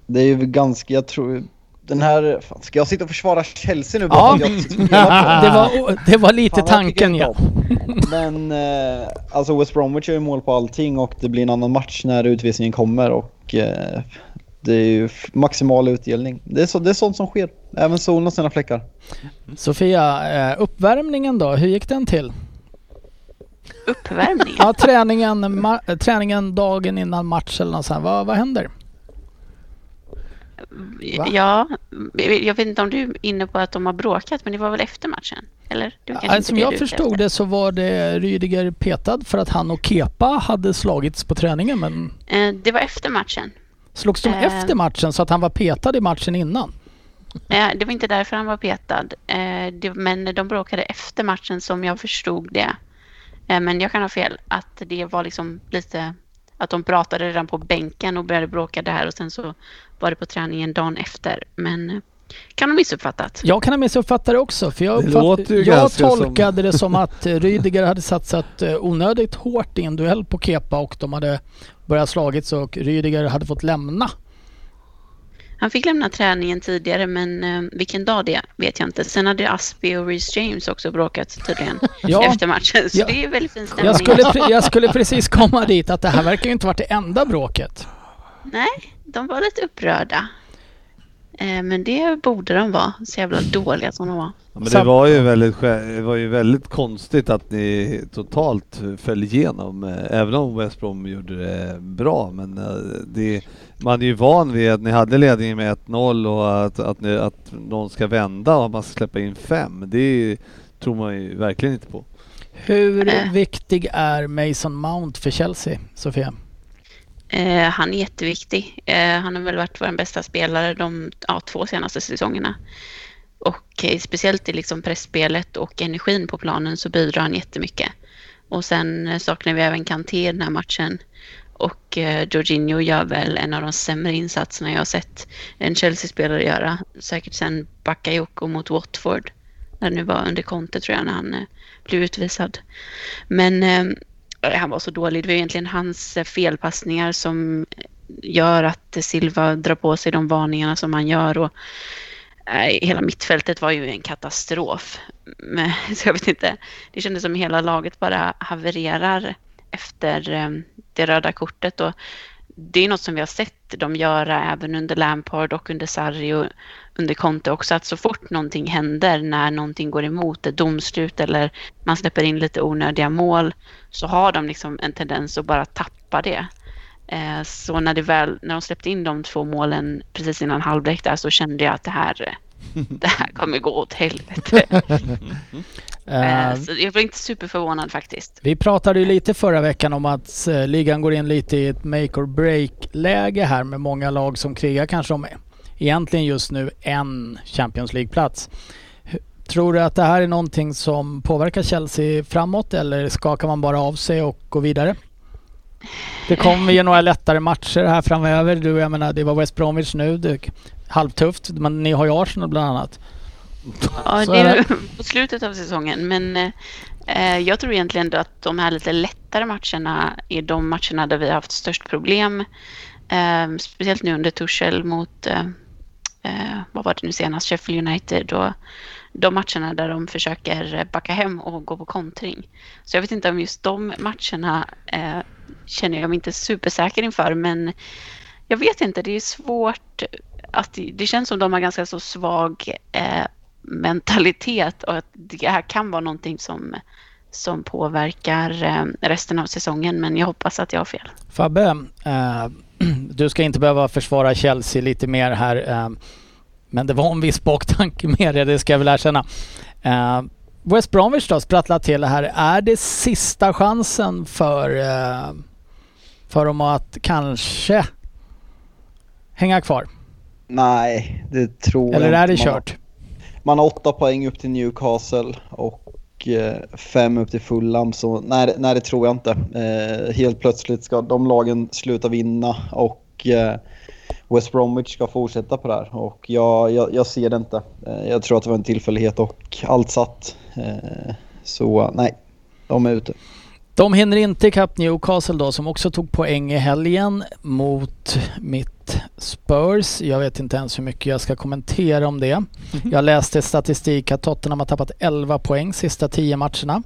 det är ju ganska, jag tror, den här, fan, ska jag sitta och försvara Chelsea nu? Ja. jag? *laughs* Det var, det var lite Fan, tanken ja. Men eh, alltså West Bromwich gör ju mål på allting och det blir en annan match när utvisningen kommer och eh, det är ju maximal utdelning. Det är, så, det är sånt som sker. Även solen har sina fläckar. Sofia, eh, uppvärmningen då? Hur gick den till? Uppvärmning. Ja, träningen, ma- träningen dagen innan match eller något sånt. Vad, vad händer? Va? Ja, jag vet inte om du är inne på att de har bråkat, men det var väl efter matchen? Eller? Det Ja, inte som det jag förstod det så var det Rydiger petad för att han och Kepa hade slagits på träningen men Eh, Det var efter matchen. slogs de Eh. efter matchen så att han var petad i matchen innan? Eh, Det var inte därför han var petad. Det- Men de bråkade efter matchen som jag förstod det. Men jag kan ha fel. Att det var liksom lite... Att de pratade redan på bänken och började bråka där och sen så var det på träningen dagen efter. Men eh, Kan ha missuppfattat. Jag kan ha missuppfattat det också. För jag, Det uppfatt- jag tolkade det som att eh, Rydiger hade satsat eh, onödigt hårt i en duell på Kepa och de hade börjat slagits och Rydiger hade fått lämna. Han fick lämna träningen tidigare men eh, vilken dag det vet jag inte. Sen hade Aspi och Reece James också bråkat tydligen *laughs* Ja. efter matchen. Så Ja. det är väldigt fin stämning. Jag skulle, *laughs* jag skulle precis komma dit att det här verkar ju inte varit det enda bråket. Nej, de var lite upprörda. Eh, men det borde de vara. Så jävla dåliga som de var. Ja, men det var ju väldigt, det var ju väldigt konstigt att ni totalt föll igenom, eh, även om West Brom gjorde det bra. Men eh, det, man är ju van vid att ni hade ledningen med 1-0 och att, att, ni, att någon ska vända och man ska släppa in fem. Det tror man ju verkligen inte på. Hur viktig är Mason Mount för Chelsea, Sofia? Eh, han är jätteviktig. Eh, han har väl varit vår bästa spelare de ja, två senaste säsongerna. Och eh, speciellt i liksom pressspelet och energin på planen så bidrar han jättemycket. Och sen eh, saknar vi även Kanté i den här matchen. Och eh, Jorginho gör väl en av de sämre insatserna jag har sett en Chelsea-spelare göra. Säkert sen Bakayoko mot Watford. När det nu var under Conte tror jag när han eh, blev utvisad. Men eh, Eh, han var så dålig. Det var egentligen hans eh, felpassningar som gör att Silva drar på sig de varningarna som han gör. Och, eh, hela mittfältet var ju en katastrof. Men, *laughs* så jag vet inte, det kändes som hela laget bara havererar efter eh, det röda kortet. Och det är något som vi har sett dem göra även under Lampard och under Sarri och under Conte också. Att så fort någonting händer när någonting går emot ett domslut eller man släpper in lite onödiga mål så har de liksom en tendens att bara tappa det. Eh, Så när, det väl, när de släppte in de två målen precis innan halvlek där så kände jag att det här, *laughs* det här kommer gå åt helvete. *laughs* Eh, Eh, Så jag var inte superförvånad faktiskt. Vi pratade ju lite förra veckan om att ligan går in lite i ett make or break läge här med många lag som krigar kanske om egentligen just nu en Champions League-plats. Tror du att det här är någonting som påverkar Chelsea framåt eller skakar man bara av sig och går vidare? Det kommer ju några lättare matcher här framöver. Du, jag menar, det var West Bromwich nu. Det halvtufft, men ni har ju Arsenal bland annat. Ja, det är på slutet av säsongen. Men eh, jag tror egentligen att de här lite lättare matcherna är de matcherna där vi har haft störst problem. Eh, speciellt nu under Tuchel mot, eh, eh, vad var det nu senast, Sheffield United. Och de matcherna där de försöker eh, backa hem och gå på kontring. Så jag vet inte om just de matcherna eh, känner jag mig inte supersäker inför. Men jag vet inte, det är svårt att det känns som de har ganska så svag eh, mentalitet och att det här kan vara någonting som, som påverkar eh, resten av säsongen. Men jag hoppas att jag har fel. Fabbe, eh, *clears throat* du ska inte behöva försvara Chelsea lite mer här. Eh, men det var en viss baktanke med det, det ska jag väl erkänna. Eh, West Bromwich då, sprattlar till här. Är det sista chansen för, eh, för dem att kanske hänga kvar? Nej, det tror Eller jag är det inte. Man har- kört? Man har åtta poäng upp till Newcastle och Eh, fem upp till Fulham. Så nej, det- nej, det tror jag inte. Eh, helt plötsligt ska de lagen sluta vinna och eh, West Bromwich ska fortsätta på det här. Och jag, jag, jag ser det inte. Eh, jag tror att det var en tillfällighet och allt satt. Eh, så nej, de är ute. De hinner inte ikapp Newcastle då som också tog poäng i helgen mot mitt Spurs. Jag vet inte ens hur mycket jag ska kommentera om det. Jag läste statistik att Tottenham har tappat 11 poäng sista 10 matcherna.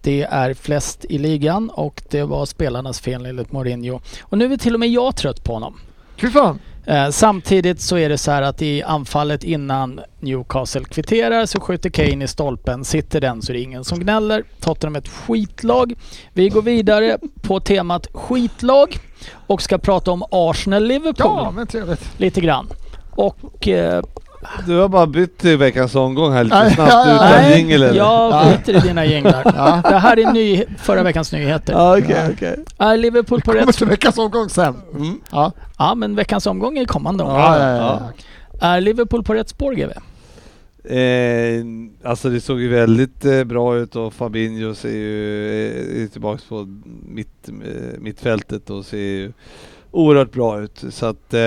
Det är flest i ligan och det var spelarnas fel enligt Mourinho. Och nu är till och med jag trött på honom. Fy fan! Eh, samtidigt så är det så här att i anfallet innan Newcastle kvitterar så skjuter Kane i stolpen. Sitter den så är det ingen som gnäller. Tottenham är ett skitlag. Vi går vidare på temat skitlag och ska prata om Arsenal-Liverpool Ja, men trevligt. lite grann. Och... Eh, Du har bara bytt till veckans omgång här lite snabbt ja, ja, utan nej, jingel eller? jag Ja. skiter i dina jinglar. *laughs* Ja. Det här är ny, förra veckans nyheter. Ja, okej, okej. Är Liverpool på Kommer rätt... till veckans omgång sen. Mm. Ja. Ja, men veckans omgång är kommande omgång. Ja, ja, ja. Är Liverpool på rätt spår, GW? Eh, alltså det såg ju väldigt eh, bra ut och Fabinho ser ju, eh, är tillbaks på mitt, eh, mittfältet och ser ju oerhört bra ut. Så att eh,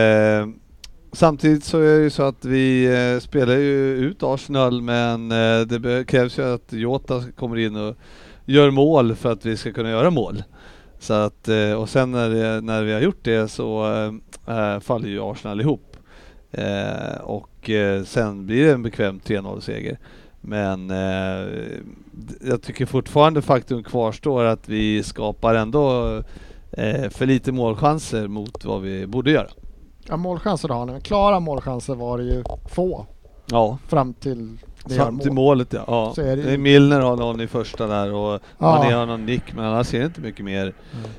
samtidigt så är det ju så att vi eh, spelar ju ut Arsenal men eh, det krävs ju att Jota kommer in och gör mål för att vi ska kunna göra mål. Så att, eh, och sen när, det, när vi har gjort det så eh, eh faller ju Arsenal ihop. Eh, och eh, sen blir det en bekväm 3-0 seger. Men eh, jag tycker fortfarande faktum kvarstår att vi skapar ändå eh, för lite målchanser mot vad vi borde göra. Ja, målchanser har ni, men klara målchanser var det ju få. Ja, fram till det gör fram till mål. målet ja. ja. Så är det Milner har någon i första där och Ja. Mané har någon nick men annars ser inte mycket mer. Mm.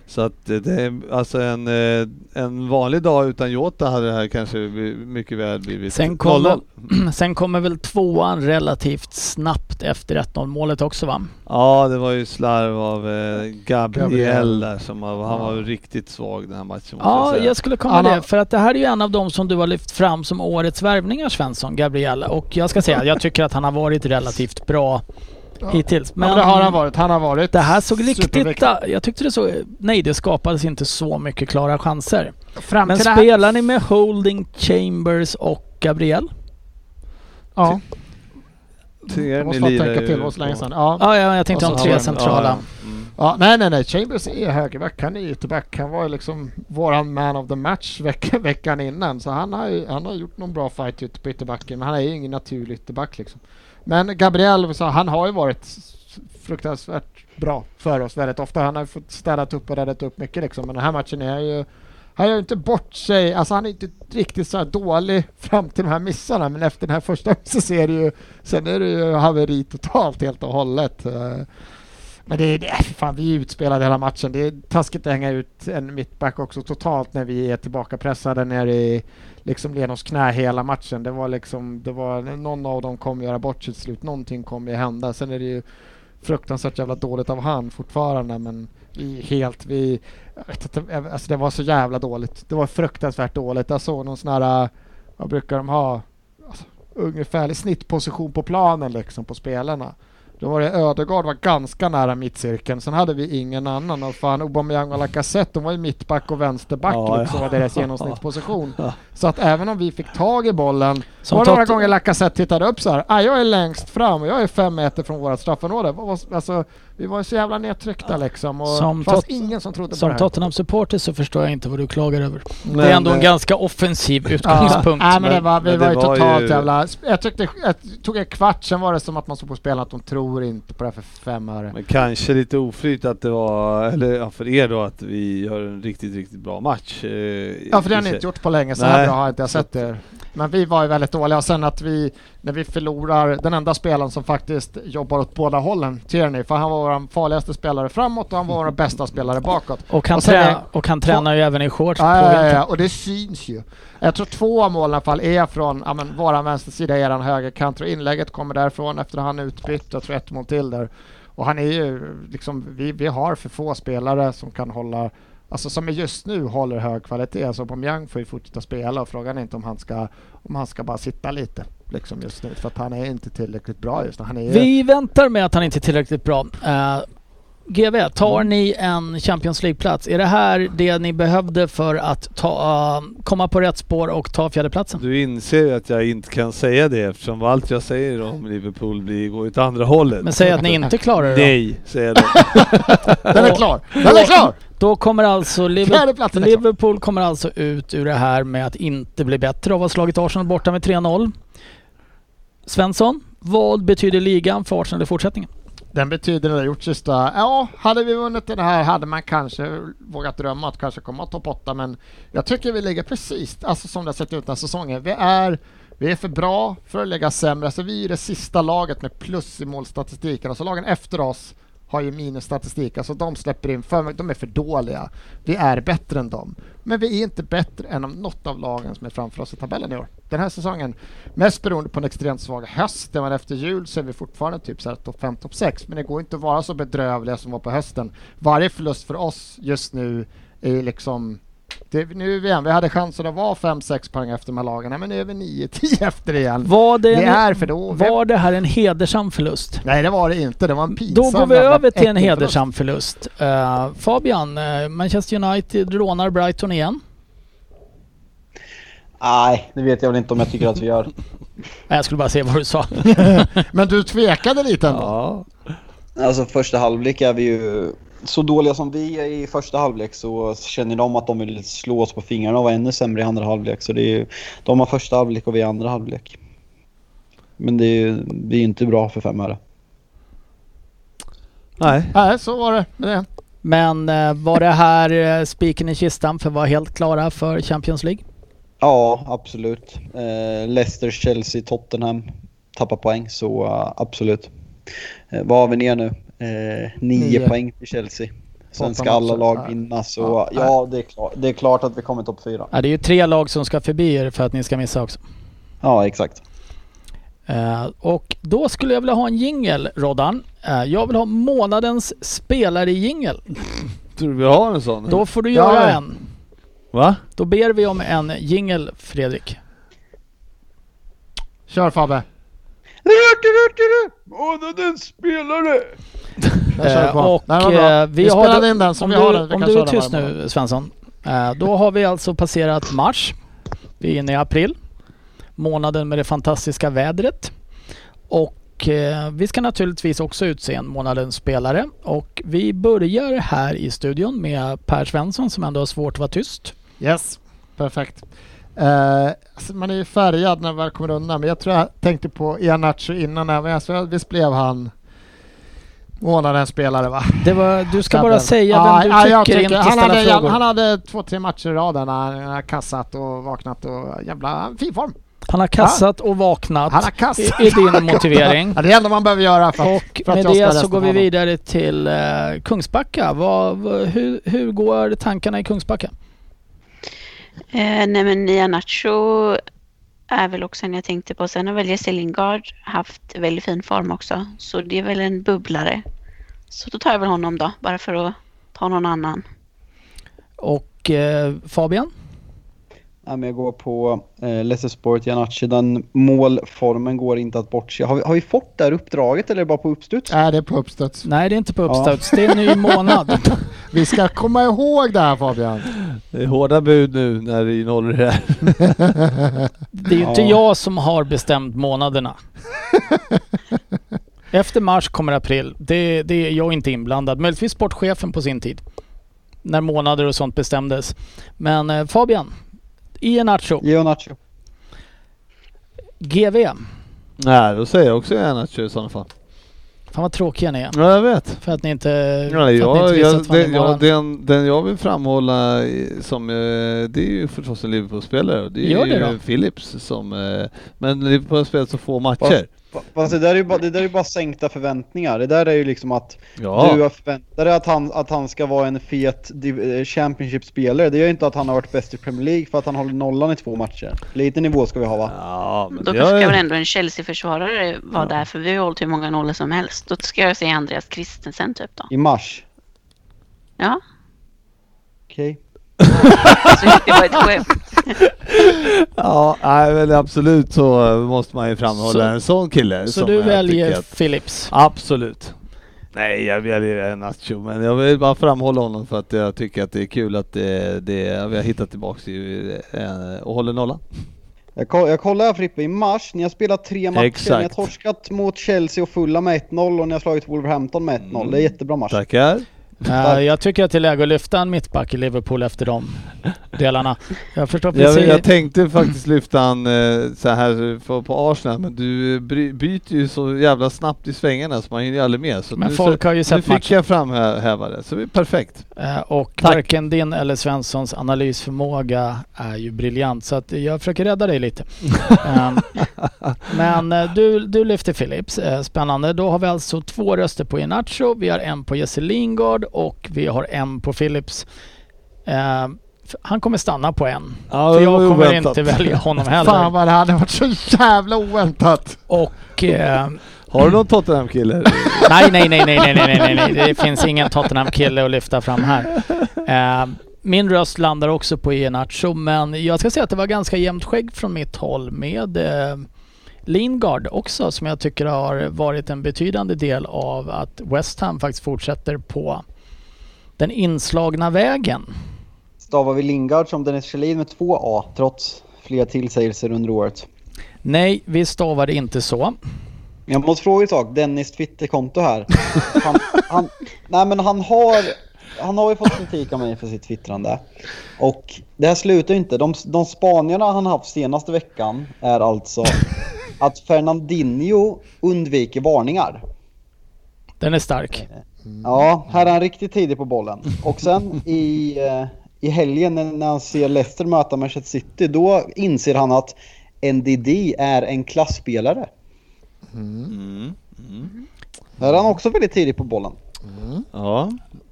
Så att eh, det är alltså en, eh, en vanlig dag utan Jota hade det här kanske mycket väl blivit Sen kommer, 0-0. *clears throat* sen kommer väl tvåan relativt snabbt efter 1-0 målet också va? Ja, det var ju slarv av eh, Gabriel, Gabriel. där som var, han var riktigt svag den här matchen Ja, säga. jag skulle komma Han har- det. För att det här är ju en av dem som du har lyft fram som årets värvningar Svensson, Gabriel. Och jag ska säga, jag tycker att han har varit relativt bra Ja. hittills. Men, ja, men det har han varit. Han har varit Det här såg riktigt... Jag tyckte det såg... Nej, det skapades inte så mycket klara chanser. Fram Men här- spelar ni med Holding, Chambers och Gabriel? Ja, Tierney jag måste tänka till, så länge sedan. Ja. Ja, ja jag tänkte de tre centrala. Ja, ja. Mm. Ja, nej, nej, nej. Chambers är högerback. Han är ytterback. Han var ju liksom våran man of the match veck *laughs* veckan innan. Så han har ju han har gjort någon bra fight ute på ytterbacken. Men han är ju ingen naturlig ytterback liksom. Men Gabriel, så han har ju varit fruktansvärt bra för oss väldigt ofta. Han har ju fått städat upp och räddat upp mycket liksom. Men den här matchen är ju... Han gör ju inte bort sig. Alltså han är inte riktigt så här dålig *laughs* fram till de här missarna. Men efter den här första *laughs* så ser det ju... Sen är det ju haveri totalt helt och hållet. Eh, men det är, det, äh, fan vi är utspelade hela matchen. Det är taskigt att hänga ut en mittback också totalt när vi är tillbaka pressade nere i liksom Lenons knä hela matchen. Det var liksom, det var, någon av dem kommer göra bort sitt slut. Någonting kommer ju hända. Sen är det ju fruktansvärt jävla dåligt av han fortfarande men vi är helt, vi, alltså det var så jävla dåligt. Det var fruktansvärt dåligt. Jag såg någon sån här, vad brukar de ha? Alltså, ungefärlig snittposition på planen liksom på spelarna. Då var det Ödegaard var ganska nära mittcirkeln. Sen hade vi ingen annan. Och fan Aubameyang och Lacazette, de var ju mittback och vänsterback Ja, liksom, var deras genomsnittsposition. *laughs* Så att även om vi fick tag i bollen, Som var det några gånger Lacazette tittade upp så här. Ah, jag är längst fram och jag är fem meter från vårt straffområde. Alltså, vi var så jävla nedtryckta liksom. Och Som det fanns ingen som trodde på Som det här. Tottenham-supporter så förstår jag inte vad du klagar över. det Men, är ändå en ganska offensiv utgångspunkt. nej, men det var, vi men var det ju var totalt ju- jävla... Jag tyckte, jag tog en kvart, sen var det som att man såg på spelarna att de tror inte på det här för fem öre. Men kanske lite oflyt att det var, eller ja, för er då, att vi gör en riktigt, riktigt bra match. eh, Ja för det har ni inte gjort på länge, så här bra har inte jag sett er. Men vi var ju väldigt dåliga och sen att vi, när vi förlorar den enda spelaren som faktiskt jobbar åt båda hållen, Tierney, för han var vår farligaste spelare framåt och han var vår bästa spelare bakåt. och, han och trä- och han tränar ju även i shorts Ja, på ja, ja, och det syns ju. Jag tror två av målen i alla fall är från ja, men, våran vänstersida, eran högerkant och inlägget kommer därifrån efter han utbytt. Jag tror ett mål till där. Och han är ju liksom, vi, vi har för få spelare som kan hålla Alltså som just nu håller hög kvalitet. Alltså Aubameyang får ju fortsätta spela och frågan är inte om han ska, om han ska bara sitta lite liksom just nu. För att han är inte tillräckligt bra just nu. Han är, Vi väntar med att han inte är tillräckligt bra. Eh, GV, tar Mm. ni en Champions League-plats? Är det här det ni behövde för att ta, eh, komma på rätt spår och ta fjärdeplatsen? Du inser ju att jag inte kan säga det eftersom allt jag säger om Liverpool blir, går åt andra hållet. Men säg att ni inte klarar det då. *laughs* Nej, säger jag då. *laughs* den är klar! Den är klar! Då kommer alltså *laughs* Liverpool, klar. Liverpool kommer alltså ut ur det här med att inte bli bättre av att ha slagit Arsenal borta med 3-0. Svensson, vad betyder ligan för Arsenal i fortsättningen? Den betyder det gjort sista... Ja, hade vi vunnit den här hade man kanske vågat drömma att kanske komma topp 8 men jag tycker vi ligger precis alltså som det har sett ut den här säsongen. Vi är, vi är för bra för att lägga sämre. Alltså vi är det sista laget med plus i målstatistiken. Alltså lagen efter oss har ju minusstatistik, alltså de släpper in för de är för dåliga. Vi är bättre än dem. Men vi är inte bättre än något av lagen som är framför oss i tabellen i år. Den här säsongen, mest beroende på en extremt svag höst, men efter jul så är vi fortfarande typ så här topp 5, topp 6. Men det går inte att vara så bedrövliga som var på hösten. Varje förlust för oss just nu är liksom det, nu är vi igen, vi hade chansen att vara 5-6 poäng efter de här lagen, Nej, men nu är vi 9-10 *laughs* efter igen. Var det, en, är för då. var det här en hedersam förlust? Nej det var det inte, det var en pinsam Då går vi över till en hedersam förlust. Eh, Fabian, eh, Manchester United rånar Brighton igen. Nej, det vet jag väl inte om jag tycker att vi gör. *laughs* Jag skulle bara se vad du sa. *laughs* Men du tvekade lite ändå? Ja. Alltså första halvlek är vi ju så dåliga som vi är i första halvlek så känner de att de vill slå oss på fingrarna och vara ännu sämre i andra halvlek. Så det är ju, de har första halvlek och vi har andra halvlek. Men det är ju vi är inte bra för fem öre. Nej. Nej, så var det med det. Men eh, var det här eh, spiken i kistan för att vara helt klara för Champions League? Ja, absolut. Eh, Leicester, Chelsea, Tottenham tappar poäng så absolut. Eh, vad har vi ner nu? Eh, nio, Nio. poäng till Chelsea. Sen ska alla lag Ja. vinna så Ja, ja, det, är klart, det är klart att vi kommer topp fyra. Ja, det är ju tre lag som ska förbi er för att ni ska missa också. Ja, exakt. Eh, och då skulle jag vilja ha en jingel, Roddan. Eh, jag vill ha månadens spelare jingel. *laughs* Tror du vi har en sån? Då får du Ja, göra ja. en. Va? Då ber vi om en jingel, Fredrik. Kör Fabbe. Månadens spelare! Eh, och Nej, eh, vi, vi har in den så om vi du, har den. Vi om du är tyst nu Svensson. Eh, då har vi alltså passerat mars. Vi är inne i april. Månaden med det fantastiska vädret. Och eh, vi ska naturligtvis också utse en månadens spelare. Och vi börjar här i studion med Per Svensson som ändå har svårt att vara tyst. Yes, perfekt. Alltså man är ju färgad när man kommer undan, men jag tror jag tänkte på Ianacho innan alltså, visst blev han månadens spelare va? Det var, du ska bara säga Ja, vem du ja, jag tycker, inte han, hade, frågor. han hade två, tre matcher i rad när han har kassat och vaknat och jävla fin form. Han har kassat och vaknat. Han har kassat. i, i din motivering. *laughs* Ja, det är det enda man behöver göra för att, Och för att med jag ska det så går vi honom. vidare till eh, Kungsbacka. Vad, vad, hur, hur går tankarna i Kungsbacka? Eh, nej men Nia Nacho är väl också en jag tänkte på. Sen har väl Jesse Lingard haft väldigt fin form också. Så det är väl en bubblare. Så då tar jag väl honom då, bara för att ta någon annan. Och eh, Fabian? Ja, men jag går på eh, Leicester Sport Janachi. Den målformen går inte att bortse. Har vi, har vi fått det här uppdraget eller är det bara på uppstuds? Nej, det är på uppstuds. Nej, det är inte på uppstuds. Det är en ny *laughs* månad. *laughs* Vi ska komma ihåg det här Fabian. Det är hårda bud nu när det innehåller det här. *laughs* Det är ju inte Ja. jag som har bestämt månaderna. Efter mars kommer april. Det, det är jag inte inblandad. Möjligtvis sportchefen på sin tid. När månader och sånt bestämdes. Men eh, Fabian, Iheanacho, Janachi. GV. Nej, då säger jag också köra i sådana fall. Fan vad tråkiga ni är. Ja, jag vet. För att ni inte, Nej, för att ni jag, inte jag, att fan den, jag, den, jag vill framhålla som, eh, det är ju förstås en Liverpool-spelare. Det är Gör det ju då. Philips som, eh, men Liverpool har spelat så få matcher. Fast det där är ju bara, det där är bara sänkta förväntningar. Det där är ju liksom att Ja, du har förväntat dig att han, att han ska vara en fet eh, Championship-spelare. Det gör ju inte att han har varit bäst i Premier League för att han håller nollan i två matcher. Lite nivå ska vi ha va? ja men Då ska väl jag, ändå en Chelsea-försvarare vara där, för vi har hållit hur många nollor som helst. Då ska jag säga Andreas Christensen typ då. I mars. Ja, Okej. Så det var ett skämt. Ja, nej, men absolut så måste man ju framhålla Så- en sån kille. Så som du väljer Att, Philips? absolut. Nej, jag väljer Nacho, men jag vill bara framhålla honom för att jag tycker att det är kul att det, det, vi har hittat tillbaks i, eh, och håller nollan. Jag, koll, jag kollar här Frippe, i mars, ni har spelat tre matcher, Exakt. ni har torskat mot Chelsea och Fulham med 1-0 och ni har slagit Wolverhampton med 1-0. Mm. Det är jättebra match. Tackar. Eh, jag tycker att det är läge att lyfta en mittback i Liverpool efter dem delarna. Jag förstår Jag, precis. jag tänkte faktiskt lyfta han eh, så här på, på Arsenal, men du bry, byter ju så jävla snabbt i svängarna så man hinner ju aldrig med. Så Men nu, folk så, har ju nu sett fick matchen. jag framhäva det, så det är perfekt. Eh, Och Tack. varken din eller Svenssons analysförmåga är ju briljant. Så att jag försöker rädda dig lite. *laughs* Ehm, Men eh, du, du lyfter Philips. Eh, Spännande. Då har vi alltså två röster på Inacho. Vi har en på Jesse Lingard och vi har en på Philips. F- Han kommer stanna på en. Ja, För jag kommer oväntat. inte välja honom *laughs* Fan heller. vad det hade varit så jävla oväntat. Och eh, Har du någon Tottenham-kille? *laughs* nej, nej, nej, nej, nej, nej, nej, nej, det finns ingen Tottenham-kille att lyfta fram här. Eh, min röst landar också på Iheanacho, men jag ska säga att det var ganska jämnt skägg från mitt håll med eh, Lingard också, som jag tycker har varit en betydande del av att West Ham faktiskt fortsätter på den inslagna vägen. Stavar vi Lingard som Dennis Kjellin med två A trots fler tillsägelser under året. Nej, vi stavade inte så. Jag måste fråga en sak, Dennis Twitterkonto här. Han, han, nej men han har, han har ju fått kritik av mig för sitt twittrande. Och det här slutar ju inte. De, de spaningarna han haft senaste veckan är alltså att Fernandinho undviker varningar. Den är stark. Ja, här är han riktigt tidig på bollen. Och sen i, eh, i helgen när- han ser Leicester möta Manchester City, då inser han att NDD är en klassspelare. Mm. Här är han också väldigt tidig på bollen. Ja.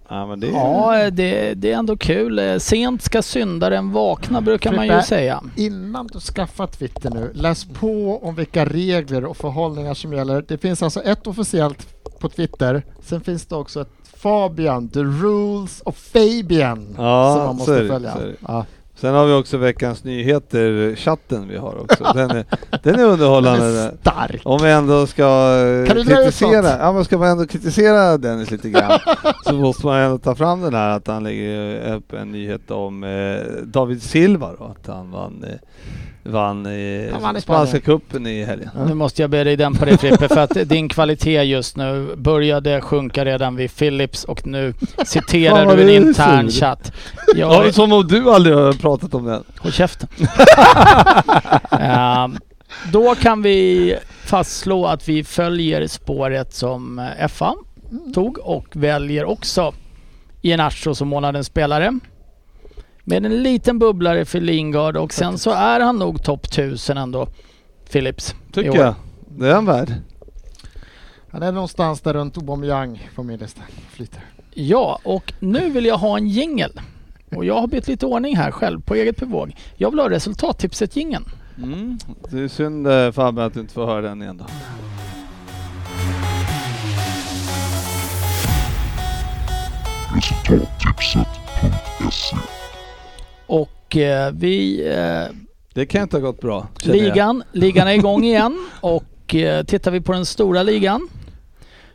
ja, men det är... Ja, det, det är ändå kul. Sent ska syndaren vakna brukar man ju säga. Innan du skaffar Twitter nu, läs på om vilka regler och förhållningar som gäller. Det finns alltså ett officiellt på Twitter, sen finns det också ett Fabian, the rules of Fabian, Ja, som man måste det, följa. Ja. Sen har vi också veckans nyheter-chatten vi har också. *laughs* Den är, den är Den underhållande. är stark. Om vi ändå ska eh, kritisera, ja men ska man ändå kritisera Dennis lite grann så måste man ändå ta fram den här att han lägger upp en nyhet om eh, David Silva då, att han vann, eh, vann, Han vann i Spanska cupen i helgen. Nu måste jag be dig dämpa dig Frippe för att din kvalitet just nu började sjunka redan vid Philips och nu citerar du en intern sur. chatt. Ja, Jag, som om du aldrig har pratat om den. håll käften. *laughs* Ehm, då kan vi fastslå att vi följer spåret som eh, FA tog och väljer också Iheanacho som månadens spelare. Med en liten bubblare för Lingard och sen så är han nog topp 1000 ändå, Philips. Tycker jag. Det är han värd. Han är någonstans där runt Aubameyang på min lista. Flyter. Ja, och nu vill jag ha en jingel. Och jag har bytt lite ordning här själv på eget bevåg. Jag vill ha resultattipset jingeln. Mm. Det är synd eh, Fabbe att du inte får höra den igen då. Och eh, vi... Eh, Det kan inte ha gått bra. jag. ligan, ligan är igång *laughs* igen och eh, tittar vi på den stora ligan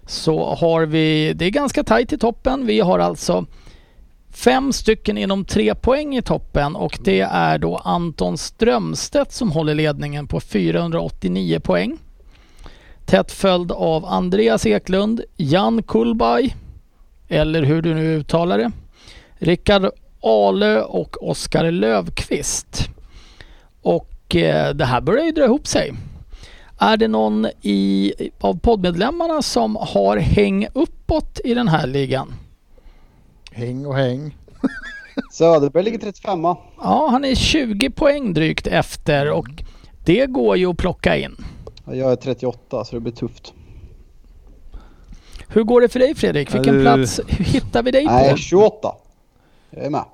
så har vi... Det är ganska tajt i toppen. Vi har alltså fem stycken inom tre poäng i toppen och det är då Anton Strömstedt som håller ledningen på 489 poäng. Tätt följd av Andreas Eklund, Jan Kullberg, eller hur du nu uttalar det, Rickard Ale och Oskar Lövqvist. Och eh, det här börjar ju dra ihop sig. Är det någon i, av poddmedlemmarna som har häng uppåt i den här ligan? Häng och häng. *laughs* Söderberg ligger 35 Ja, han är 20 poäng drygt efter och det går ju att plocka in. Jag är 38 så det blir tufft. Hur går det för dig Fredrik? Vilken du- plats hittar vi dig på? Nej, 28. Jag är med.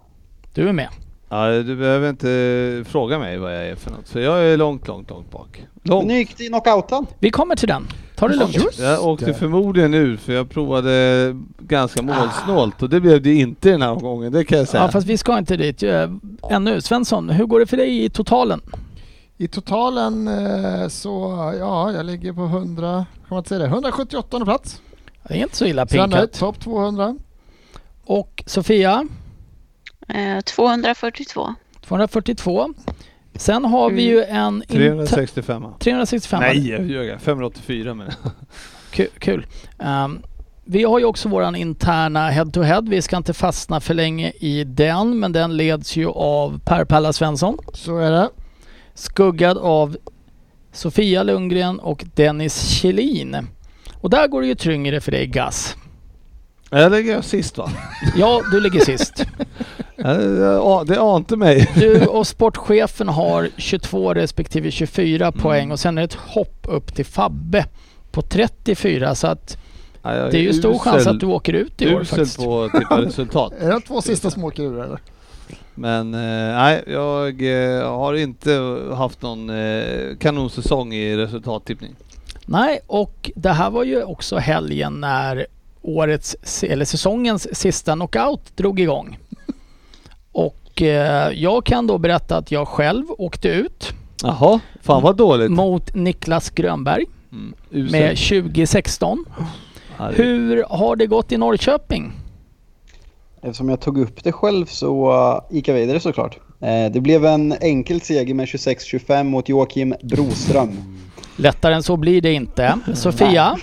Du är med. Ja, du behöver inte fråga mig vad jag är för något. För jag är långt, långt, långt bak. Långt. Men hur gick det i knockouten? Vi kommer till den. Ta det lugnt. Just Jag åkte det. förmodligen ur för jag provade ganska målsnålt och det blev det inte den här gången, det kan jag säga. Ja, fast vi ska inte dit eh, ännu. Svensson, hur går det för dig i totalen? I totalen eh, så, ja, jag ligger på 100, kan man säga det, 178 plats. Det är inte så illa pinkat. topp 200. Och Sofia, Eh, 242. 242. Sen har vi ju en... inter- 365 365. Nej, jag ljög. 584 men *laughs* Kul. kul. Ehm, vi har ju också våran interna head-to-head. Vi ska inte fastna för länge i den, men den leds ju av Per Palla Svensson. Så är det. Skuggad av Sofia Lundgren och Dennis Kjellin. Och där går det ju tyngre för dig Gas. Jag lägger jag sist va? Ja, du ligger sist. *laughs* Det- ante mig. Du och sportchefen har 22 respektive 24 poäng och sen är det ett hopp upp till Fabbe på 34 så att Ja, det är ju stor usel- chans att du åker ut i år faktiskt. på att tippa *laughs* resultat. Är det de två sista småkulor eller? Men eh, nej, jag eh, har inte haft någon eh, kanonsäsong i resultattippning. Nej, och det här var ju också helgen när årets, eller säsongens sista knockout drog igång. Och eh, jag kan då berätta att jag själv åkte ut Jaha, fan vad dåligt. mot Niklas Grönberg Mm, med 2016. Ja, det- Hur har det gått i Norrköping? Eftersom jag tog upp det själv så uh, gick jag vidare såklart. Eh, det blev en enkel seger med 26-25 mot Joakim Broström. Lättare än så blir det inte. Sofia,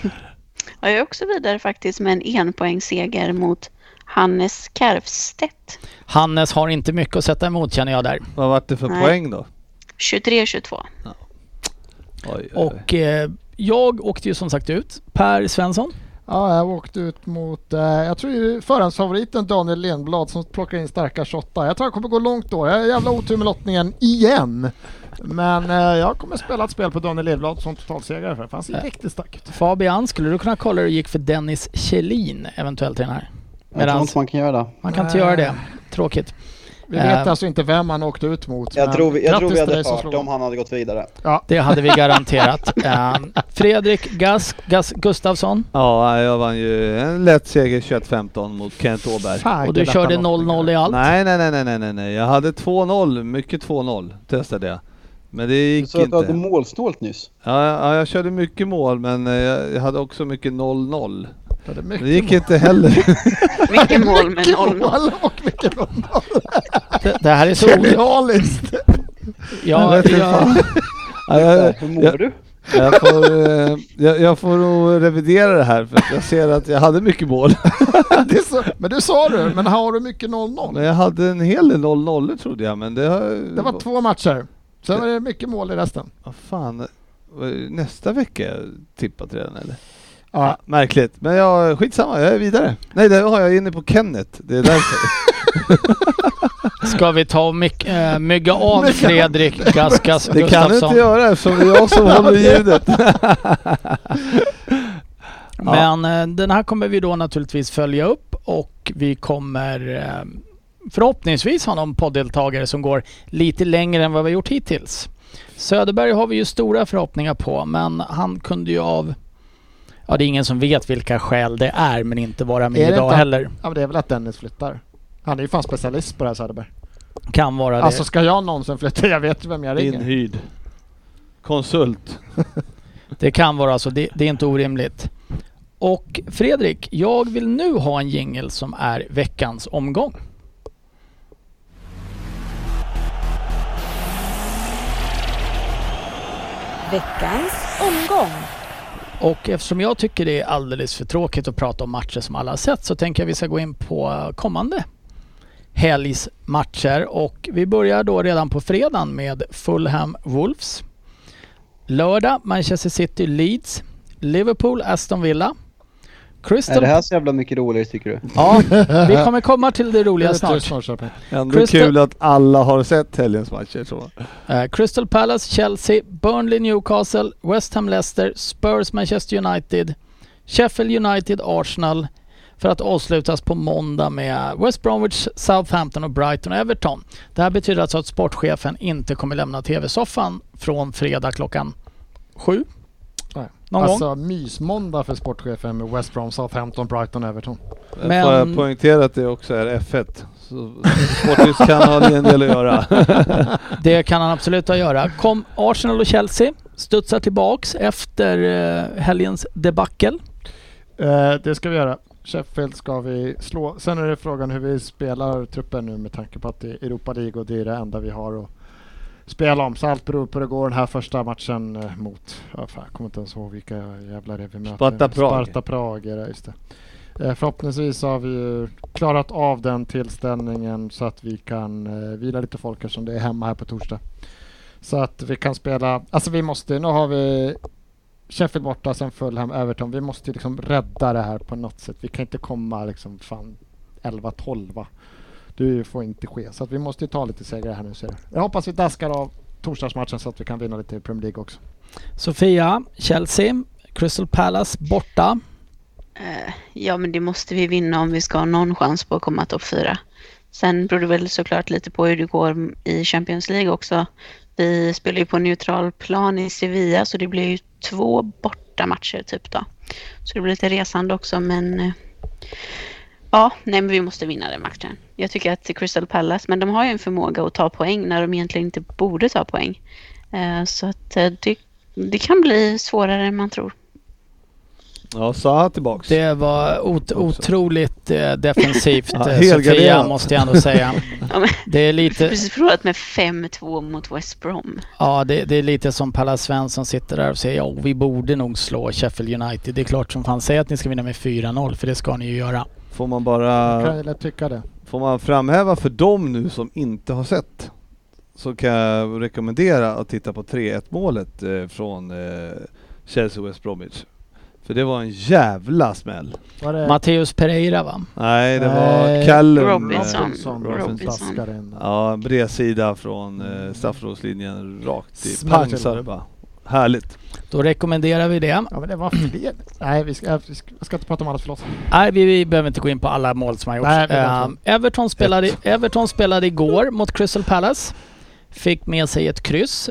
Ja, jag är också vidare faktiskt med en enpoängsseger mot Hannes Karvstedt. Hannes har inte mycket att sätta emot känner jag där. Vad vart det för Nej. poäng då? 23-22. Oj, oj, oj. Och eh, jag åkte ju som sagt ut. Per Svensson. Ja, jag åkte ut mot, eh, jag tror förhandsfavoriten Daniel Lindblad som plockar in starka 28. Jag tror han kommer gå långt då. Jag har jävla otur med lottningen igen. Men eh, jag kommer spela ett spel på Daniel Lindblad som totalsegrare för han ser Äh. riktigt stark ut. Fabian, skulle du kunna kolla hur det gick för Dennis Kjellin eventuellt i den här? Jag tror Medans inte man kan göra det. man kan inte göra det. Tråkigt. Vi vet Eh. alltså inte vem han åkte ut mot. Jag men tror vi, jag tror vi hade hört om han hade gått vidare. Det hade vi garanterat. *laughs* Eh, Fredrik Gas, Gas Gustafsson. Ja, jag vann ju en lätt seger 21-15 mot Kent Åberg. Fan, Och du körde lätta 0-0 i allt. Nej, nej, nej, nej, nej, nej, nej. Jag hade 2-0, mycket 2-0 testade jag. Men det Du gick sa att du hade inte. målsnålt nyss. Ja, ja, jag körde mycket mål men eh, jag hade också mycket 0-0. Det Det gick inte heller. *laughs* Mycket mål med 0-0. mål och mycket mål. Det, *laughs* det här är så... Genialiskt! Ja, inte jag, *laughs* Hur mår du? jag, får, eh, jag, jag får nog revidera det här för att jag ser att jag hade mycket mål. Det så, men du sa du, men har du mycket 0-0? Men jag hade en hel del 0-0 trodde jag men det har... Det var två matcher. Sen var det mycket mål i resten. Vad fan. Nästa vecka jag tippat redan eller? Ja, Märkligt. Men jag, skitsamma, jag är vidare. Nej, det har jag inne på Kenneth. Det är därför. *laughs* ska vi ta och myck, äh, mygga av. Fredrik Gas, Gas Det kan du inte göra eftersom det är jag som håller *laughs* ljudet. Men eh, den här kommer vi då naturligtvis följa upp och vi kommer eh, förhoppningsvis ha någon podddeltagare som går lite längre än vad vi har gjort hittills. Söderberg har vi ju stora förhoppningar på men han kunde ju av Ja det är ingen som vet vilka skäl det är men inte vara med Är det idag inte- heller. ja men det är väl att Dennis flyttar. Han är ju fan specialist på det här Söderberg. Kan vara det. Alltså ska jag någonsin flytta, jag vet ju vem jag ringer. Inhyrd. Konsult. *laughs* Det kan vara så, det, det är inte orimligt. Och Fredrik, jag vill nu ha en jingel som är veckans omgång. Veckans omgång. Och eftersom jag tycker det är alldeles för tråkigt att prata om matcher som alla har sett så tänker jag vi ska gå in på kommande helgs matcher och vi börjar då redan på fredagen med Fulham Wolves. Lördag Manchester City Leeds. Liverpool Aston Villa. Är Crystal... det här så jävla mycket roligare tycker du? Ja, vi kommer komma till det roliga snart. Ändå Crystal- kul att alla har sett helgens matcher så. Eh, Crystal Palace, Chelsea, Burnley, Newcastle, West Ham, Leicester, Spurs, Manchester United, Sheffield United, Arsenal för att avslutas på måndag med West Bromwich, Southampton och Brighton och Everton. Det här betyder alltså att sportchefen inte kommer lämna TV-soffan från fredag klockan sju. Någon gång. alltså mysmåndag för sportchefen med West Brom, Southampton, Brighton, Everton. Men... Får jag poängtera att det också är F1. Så Sportis kan ha en del att göra. *laughs* Det kan han absolut ha göra. Kom Arsenal och Chelsea studsar tillbaks efter eh, helgens debacle. Eh, det ska vi göra. Sheffield ska vi slå. Sen är det frågan hur vi spelar truppen nu med tanke på att det är Europa League och det är det enda vi har att spela om. Så allt beror på hur det går den här första matchen eh, mot, ja, fan, jag kommer inte ens ihåg vilka jävla det är vi möter. Sparta Prag. Sparta Prag det, just det. Eh, förhoppningsvis har vi ju klarat av den tillställningen så att vi kan eh, vila lite folk eftersom det är hemma här på torsdag. Så att vi kan spela, alltså vi måste, nu har vi Sheffield borta, sen Fulham, Everton. Vi måste liksom rädda det här på något sätt. Vi kan inte komma liksom fan 11-12. Det får inte ske. Så att vi måste ju ta lite segrar här nu. Ser jag. jag hoppas vi daskar av torsdagsmatchen så att vi kan vinna lite i Premier League också. Sofia, Chelsea, Crystal Palace borta. Eh, Ja, men det måste vi vinna om vi ska ha någon chans på att komma topp fyra. Sen beror det väl såklart lite på hur det går i Champions League också. Vi spelar ju på neutral plan i Sevilla så det blir ju två borta matcher typ då. Så det blir lite resande också men eh, ja, nej men vi måste vinna den matchen. Jag tycker att Crystal Palace, men de har ju en förmåga att ta poäng när de egentligen inte borde ta poäng. Eh, Så att eh, det, det kan bli svårare än man tror. Ja, Zaha tillbaks. Det var ot- otroligt eh, defensivt *laughs* Ja. Sofia måste jag ändå säga. *laughs* Ja, men, Det är lite, precis förlorat med 5-2 mot West Brom. ja, det, det är lite som Pallas Svensson sitter där och säger ja, vi borde nog slå Sheffield United. Det är klart som fan säger att ni ska vinna med 4-0 för det ska ni ju göra. Får man Jag kan bara... ju lätt tycka det. Får man framhäva för dem nu som inte har sett så kan jag rekommendera att titta på 3-1 målet eh, från eh, Chelsea West Bromwich. För det var en jävla smäll. Var det Matteus Pereira va? Nej, det Nej. var Callum. Robinson. eh, Robinson? Robinson. Robinson. in. Ja, bredsida från eh, straffområdeslinjen rakt i pang till. sa det bara. Härligt. Då rekommenderar vi det. Ja men det var fler. Nej vi ska, vi ska, jag ska inte prata om allt, förlåt. Nej, vi, vi behöver inte gå in på alla mål som har gjorts. Inte. Everton, spelade, Everton spelade igår mot Crystal Palace. Fick med sig ett kryss.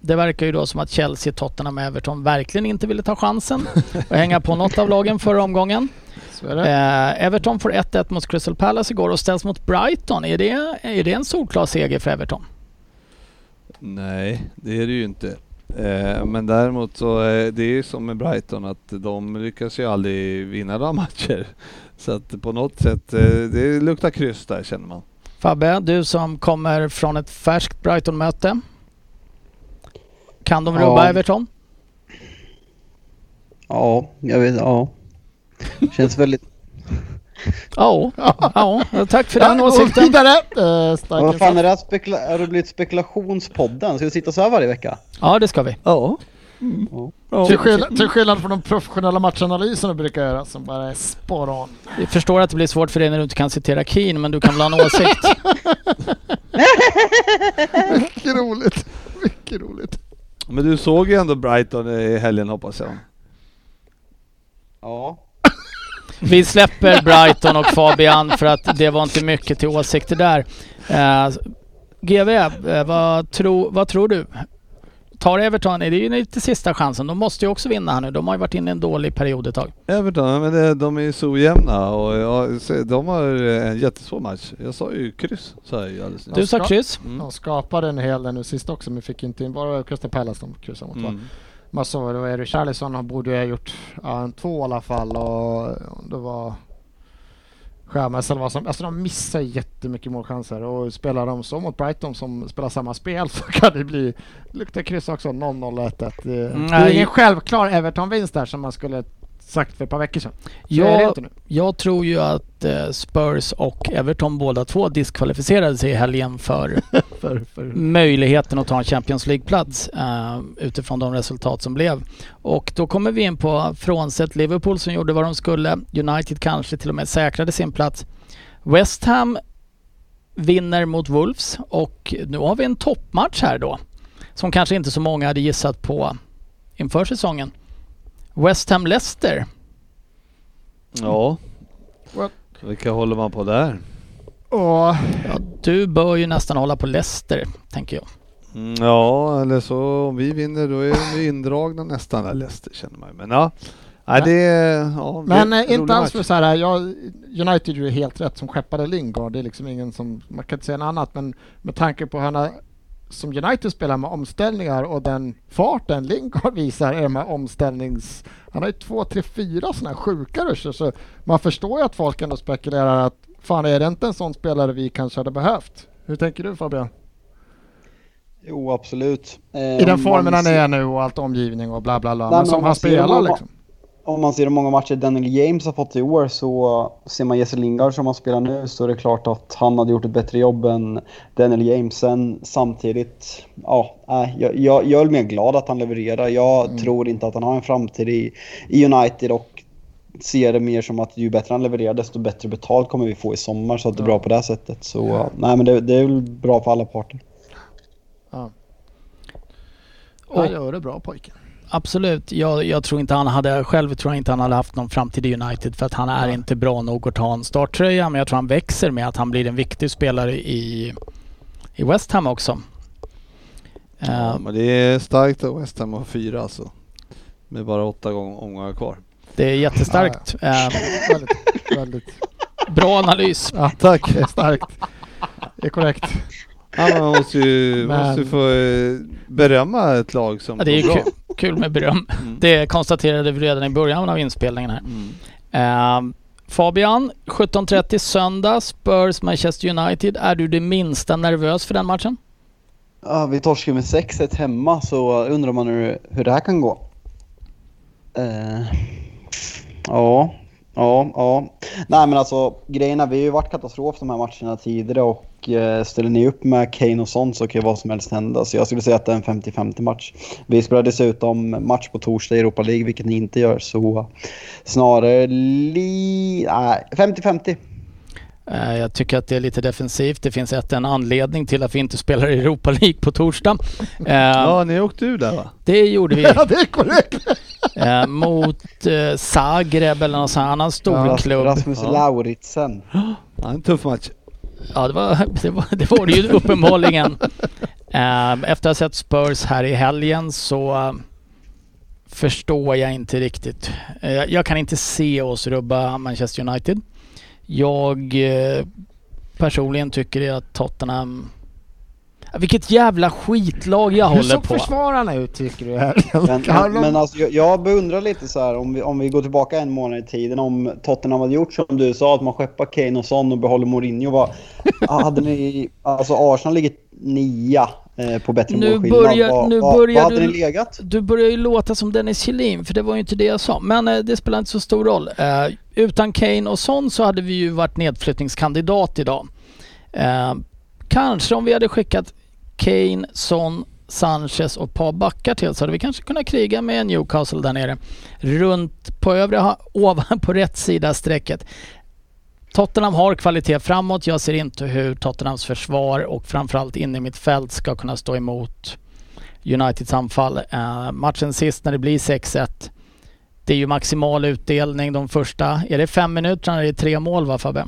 Det verkar ju då som att Chelsea, Tottenham och Everton verkligen inte ville ta chansen och hänga på något av lagen förra omgången. Eh, Everton får 1-1 mot Crystal Palace igår och ställs mot Brighton. Är det, är det en solklar seger för Everton? Nej, det är det ju inte. Eh, men däremot så eh, det är ju som med Brighton att de lyckas ju aldrig vinna några *laughs* matcher. Så att på något sätt, eh, det luktar kryss där känner man. Fabbe, du som kommer från ett färskt Brighton-möte. Kan de Ja. rubba Everton? Ja, jag vet, ja. Känns väldigt... Ja, ja, tack för den åsikten. vidare! Uh, stark Vad fan är det här spekula- har det blivit spekulationspodden? Ska vi sitta så här varje vecka? Ja, det ska vi. Ja. till, skillnad, till skillnad från de professionella matchanalyserna brukar göra som bara är spot on. Jag förstår att det blir svårt för dig när du inte kan citera Keen, men du kan väl ha en *laughs* åsikt? Mycket roligt. Mycket roligt. Men du såg ju ändå Brighton i helgen hoppas jag. Ja. Vi släpper Brighton och Fabian för att det var inte mycket till åsikter där. Eh, GV, eh, vad, tro, vad tror du? Tar Everton, det är ju lite sista chansen. De måste ju också vinna här nu. De har ju varit inne i en dålig period ett tag. Everton, men det, de är ju så ojämna och ja, se, de har en jättesvår match. Jag sa ju kryss, sa jag alldeles nyss. Du sa ska- kryss. Mm. De skapade en hel del nu sist också men fick inte in, bara Crystal Palace de kryssade mot va? Mm. Man såg det var Erik Charlison han borde ju ha gjort ja, en två i alla fall och det var Sjömäs eller vad som, alltså de missar jättemycket målchanser och spelar de så mot Brighton som spelar samma spel *laughs* så kan det bli, luktar kryss också 0-0 1-1. Det, det är ingen självklar Everton-vinst där som man skulle sagt för ett par veckor sedan. Så Jag, jag tror ju att eh, Spurs och Everton båda två diskvalificerade sig i helgen för *laughs* För, för, möjligheten att ta en Champions League-plats eh, utifrån de resultat som blev. Och då kommer vi in på, frånsett Liverpool som gjorde vad de skulle, United kanske till och med säkrade sin plats. West Ham vinner mot Wolves och nu har vi en toppmatch här då. Som kanske inte så många hade gissat på inför säsongen. West Ham-Leicester. Ja. What? Vilka håller man på där? och Ja, du bör ju nästan hålla på Leicester, tänker jag. Mm, ja, eller så om vi vinner då är vi indragna nästan, eller Leicester känner man. Men ja, Nej, det är... Ja, Men det är eh, inte alls för så här, jag, United är ju helt rätt som skeppade Lingard. Det är liksom ingen som, man kan inte säga något annat, men med tanke på hur han som United spelar med omställningar och den farten Lingard visar i de här omställnings... Han har ju två, tre, fyra sådana här sjuka ruscher så man förstår ju att folk ändå spekulerar att fan är det inte en sån spelare vi kanske hade behövt? Hur tänker du Fabian? Jo, absolut. Eh, I den om formen man han är nu och allt omgivning och bla bla bla. Nej, men som han spelar liksom. Om man ser hur många matcher Daniel James har fått i år så ser man Jesse Lingard som han spelar nu så är det klart att han hade gjort ett bättre jobb än Daniel James. Sen samtidigt, ja, nej, jag, jag, jag är mer glad att han levererar. Jag Mm. tror inte att han har en framtid i, i United och ser det mer som att ju bättre han levererar desto bättre betalt kommer vi få i sommar så att det är bra på det här sättet. Så nej men det, det är väl bra för alla parter. Ja. Han gör det bra pojken. Absolut. Jag, jag tror inte han hade, själv tror jag inte han hade haft någon framtid i United för att han är inte bra nog att ta en starttröja. Men jag tror han växer med att han blir en viktig spelare i, i West Ham också. Ja, Eh, men det är starkt att West Ham har fyra alltså. Med bara åtta gång- omgångar kvar. det är jättestarkt. Eh, väldigt, väldigt. bra analys. Ja, tack. Det är starkt. Det är korrekt. Ja, man måste ju, Men- måste ju få eh, berömma ett lag som Ja, det är ju bra. kul, kul med beröm. Mm. Det konstaterade vi redan i början av inspelningen här. Mm. Eh, Fabian, 17.30 söndag, Spurs Manchester United. Är du det minsta nervös för den matchen? Ja, vi torskar med 6-1 hemma så undrar man hur, hur det här kan gå. Eh, ja, ja, ja. Nej men alltså grejerna, vi har ju varit katastrof de här matcherna tidigare och ställer ni upp med Kane och sånt så kan ju vad som helst hända. Så jag skulle säga att det är en 50-50 match. Vi spelar dessutom match på torsdag i Europa League, vilket ni inte gör. Så snarare li... Nej, 50-50. Eh, Jag tycker att det är lite defensivt. Det finns ett, en anledning till att vi inte spelar i Europa League på torsdag. *laughs* Eh, Ja, ni åkte ur där va? Det gjorde vi *laughs* Ja, det är korrekt! eh, mot eh, Zagreb eller någon sån annan stor Ras- klubb. Rasmus Ja. Lauritsen. Ja, en tuff match. Ja, det var *laughs* det, var, det, var det ju uppenbarligen. Ehm, efter att ha sett Spurs här i helgen så förstår jag inte riktigt. Eh, jag kan inte se oss rubba Manchester United. Jag eh, personligen tycker att Tottenham... Vilket jävla skitlag jag Hur håller såg på. försvararna ut tycker du? Här? Men, Har men, alltså, jag, beundrar lite så här om vi, om vi går tillbaka en månad i tiden. Om Tottenham hade gjort som du sa, att man skeppar Kane och Son och behåller Mourinho. Vad, hade ni, alltså Arsenal ligger nia eh, på bättre Nu börjar- Vad- nu vad- börjar vad hade du- ni legat? Du börjar ju låta som Dennis Kjellin, för det var ju inte det jag sa. Men eh, det spelar inte så stor roll. Eh, utan Kane och Son så hade vi ju varit nedflyttningskandidat idag. Eh, kanske om vi hade skickat Kane, Son, Sanchez och ett par backar till så hade vi kanske kunnat kriga med Newcastle där nere. Runt på övre, *laughs* ovan på rätt sida strecket. Tottenham har kvalitet framåt. Jag ser inte hur Tottenhams försvar och framförallt inne i mitt fält ska kunna stå emot Uniteds anfall. Uh, matchen sist när det blir 6-1. Det är ju maximal utdelning de första, är det fem minuter när det är tre mål va Fabbe?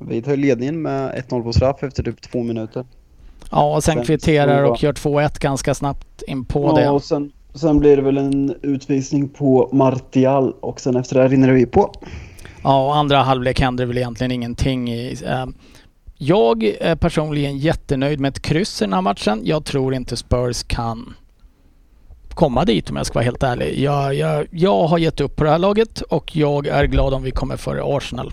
Vi tar ledningen med 1-0 på straff efter typ två minuter. Ja, och sen kvitterar och gör 2-1 ganska snabbt in på ja, det. och sen, sen blir det väl en utvisning på Martial och sen efter det här rinner det på. Ja, och andra halvlek händer väl egentligen ingenting i. Eh, jag är personligen jättenöjd med ett kryss i den här matchen. Jag tror inte Spurs kan komma dit om jag ska vara helt ärlig. Jag, jag, jag har gett upp på det här laget och jag är glad om vi kommer före Arsenal.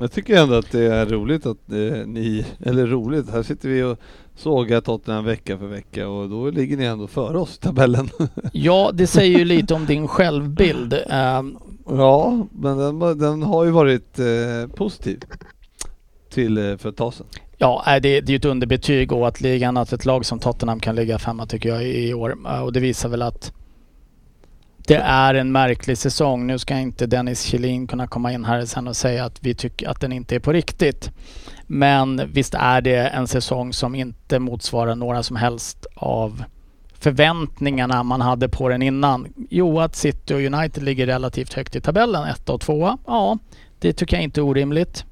Jag tycker ändå att det är roligt att eh, ni, eller roligt, här sitter vi och sågar Tottenham vecka för vecka och då ligger ni ändå före oss i tabellen. *laughs* Ja, det säger ju lite om din självbild. Eh, ja, men den, den har ju varit eh, positiv till eh, för ett tag sedan. Ja, det, det är ju ett underbetyg och att ligan, att ett lag som Tottenham kan ligga femma tycker jag i år. Eh, Och det visar väl att det är en märklig säsong. Nu ska inte Dennis Kjellin kunna komma in här sen och säga att vi tycker att den inte är på riktigt. Men visst är det en säsong som inte motsvarar några som helst av förväntningarna man hade på den innan. Jo, att City och United ligger relativt högt i tabellen, ett och tvåa. Ja, det tycker jag inte är orimligt.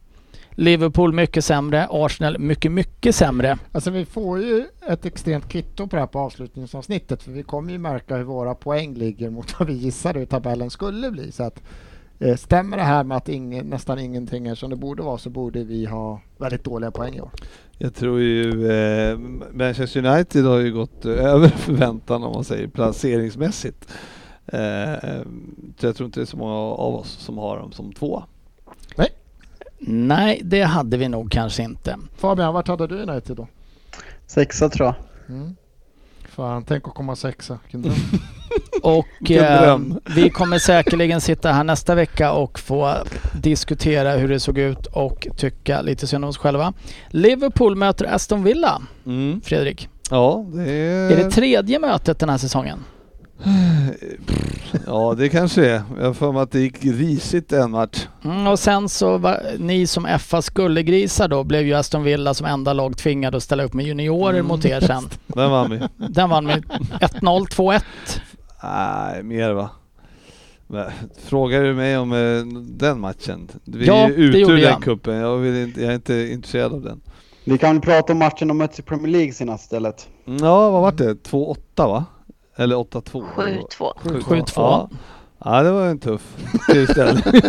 Liverpool mycket sämre, Arsenal mycket, mycket sämre. Alltså vi får ju ett extremt kvitto på det här på avslutningsavsnittet för vi kommer ju märka hur våra poäng ligger mot vad vi gissade hur tabellen skulle bli. Så att, eh, stämmer det här med att ingen, nästan ingenting är som det borde vara så borde vi ha väldigt dåliga poäng i år. Jag tror ju eh, Manchester United har ju gått eh, över förväntan om man säger placeringsmässigt. Eh, så jag tror inte det är så många av oss som har dem som två. Nej, det hade vi nog kanske inte. Fabian, vart hade du United då? Sexa tror jag. Mm. Fan, tänk att komma sexa. *laughs* Och eh, vi kommer säkerligen sitta här nästa vecka och få diskutera hur det såg ut och tycka lite synd om oss själva. Liverpool möter Aston Villa, Mm. Fredrik. Ja, det är... Är det tredje mötet den här säsongen? *sighs* Ja, det kanske är. Jag har för mig att det gick risigt en match. Mm, och sen så var ni som FAs gullegrisar då blev ju Aston Villa som enda lag tvingade att ställa upp med juniorer Mm. mot er sen. *laughs* Den vann vi. Den vann med 1-0, 2-1. Nej, mer va. Frågar du mig om eh, den matchen? Vi Ja, är det ju ute ur den jag. kuppen. Jag, vill inte, jag är inte intresserad av den. Vi kan prata om matchen de mötte i Premier League senast istället. Ja, vad var det? 2-8 va? Eller 8-2? 7-2. 7-2. Ja. ja, det var en tuff tillställning. *laughs*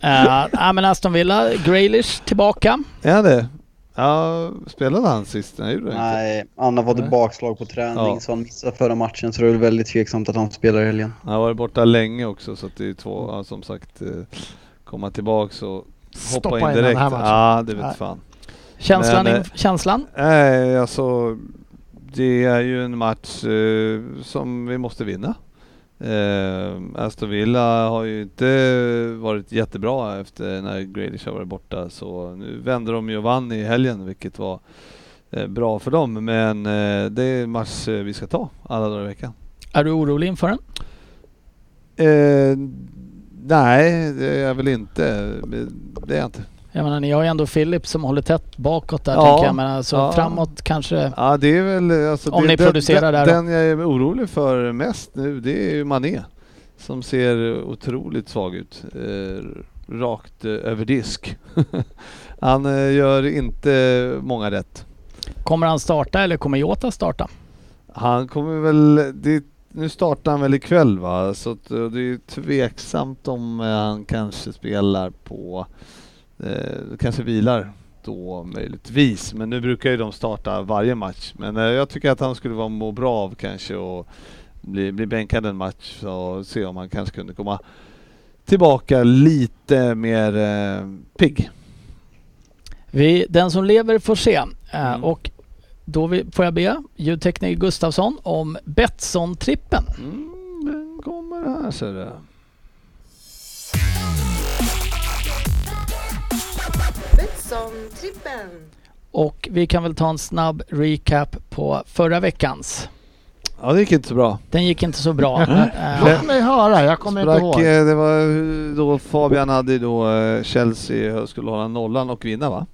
Ja, men Aston Villa, Graylish tillbaka. är det? Ja, spelade han sist? Nej, gjorde han inte. Nej, Anna var ett Nej. bakslag på träning Ja. så han missade förra matchen så det är väl väldigt tveksamt att han spelar i helgen. Han har varit borta länge också så att det är två, ja, som sagt, eh, komma tillbaks och hoppa Stoppa in in den direkt. här matchen. Ja, det vet Nej. fan. Känslan? Men, in, eh, känslan? Nej, alltså det är ju en match eh, som vi måste vinna. Eh, Aston Villa har ju inte varit jättebra efter när Grealish har varit borta så nu vände de ju och vann i helgen vilket var eh, bra för dem men eh, det är en match eh, vi ska ta alla dagar i veckan. Är du orolig inför den? Eh, nej, det är jag väl inte. Det är jag inte. Jag menar, ni har ju ändå Filip som håller tätt bakåt där Ja. tänker jag. Men alltså Ja. framåt kanske... Ja, det är väl alltså Om det, ni den, producerar den, där? Den jag är orolig för mest nu det är ju Mané. Som ser otroligt svag ut. Eh, rakt eh, över disk. *laughs* Han eh, gör inte många rätt. Kommer han starta eller kommer Jota starta? Han kommer väl, det, nu startar han väl ikväll va? Så eh, det är tveksamt om eh, han kanske spelar på, eh, kanske vilar då möjligtvis. Men nu brukar ju de starta varje match. Men eh, jag tycker att han skulle vara må bra av kanske och bli, bli bänkad en match och se om han kanske kunde komma tillbaka lite mer eh, pigg. Vi, den som lever får se. Eh, Mm. Och då vi, får jag be ljudtekniker Gustafsson om Betsson-trippen. Mm, den kommer här ser du. Betsson-trippen. Och vi kan väl ta en snabb recap på förra veckans. Ja det gick inte så bra. Den gick inte så bra. *laughs* Eh, Låt mig höra, jag kommer inte ihåg. eh, det var då Fabian hade då eh, Chelsea skulle hålla nollan och vinna va?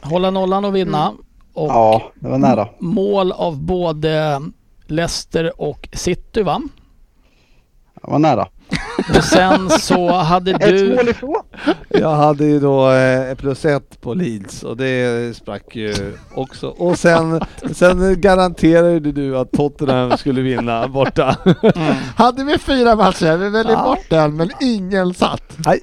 hålla nollan och vinna. Och Ja, det var nära. mål av både Leicester och City va? Det var nära. Och sen så hade Ett du... mål ifrån. Jag hade ju då eh, plus ett på Leeds och det sprack ju också. Och sen, sen garanterade du att Tottenham skulle vinna borta. Mm. Hade vi fyra matcher, vi väljer Ja. bort den, men ingen satt. Nej.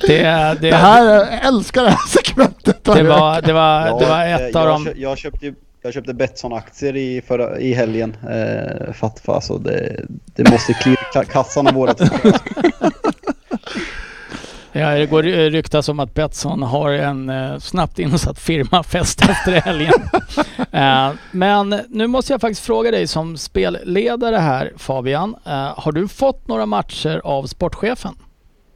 Det, det, Det här, jag älskar det här segmentet. det, var, det, var, det var ett eh, av jag, de... jag köpte ju jag köpte Betsson-aktier i, förra, i helgen. Eh, Fatfa, alltså det, det måste klirra ka- kassan av vårat. *laughs* Ja, det går eh, ryktas om att Betsson har en eh, snabbt insatt firmafest efter helgen. *laughs* eh, men nu måste jag faktiskt fråga dig som spelledare här Fabian. Eh, har du fått några matcher av sportchefen?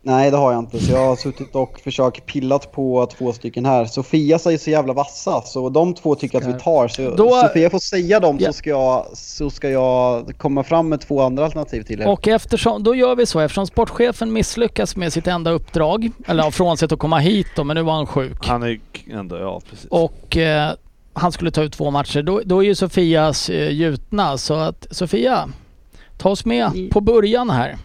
Nej, det har jag inte. Så jag har suttit och försökt pillat på två stycken här. Sofia säger så jävla vassa, så de två tycker att vi tar. Så Då- Sofia får säga dem Ja. så, ska jag, så ska jag komma fram med två andra alternativ till er. Och eftersom, då gör vi så, eftersom sportchefen misslyckas med sitt enda uppdrag, eller ja, frånsett att komma hit då, men nu var han sjuk. Han är ändå, ja precis. Och eh, han skulle ta ut två matcher. Då, då är ju Sofias eh, gjutna. Så att Sofia, ta oss med på början här.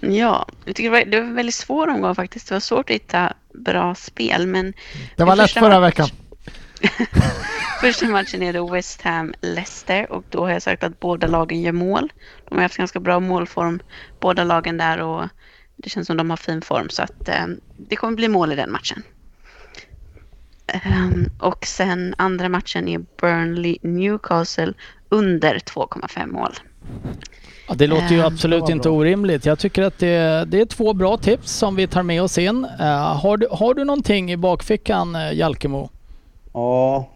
Ja, jag tycker det var, det var en väldigt svår omgång faktiskt. Det var svårt att hitta bra spel, men Det var lätt förra match- veckan. *laughs* Första matchen är det West Ham-Leicester och då har jag sagt att båda lagen gör mål. De har haft ganska bra målform, båda lagen där och det känns som de har fin form så att eh, det kommer bli mål i den matchen. Ehm, och sen andra matchen är Burnley-Newcastle under 2,5 mål. Ja, det låter ju Eh, absolut inte orimligt. Jag tycker att det, det är två bra tips som vi tar med oss in. Eh, har, du, har du någonting i bakfickan uh, Jalkemo? Ja,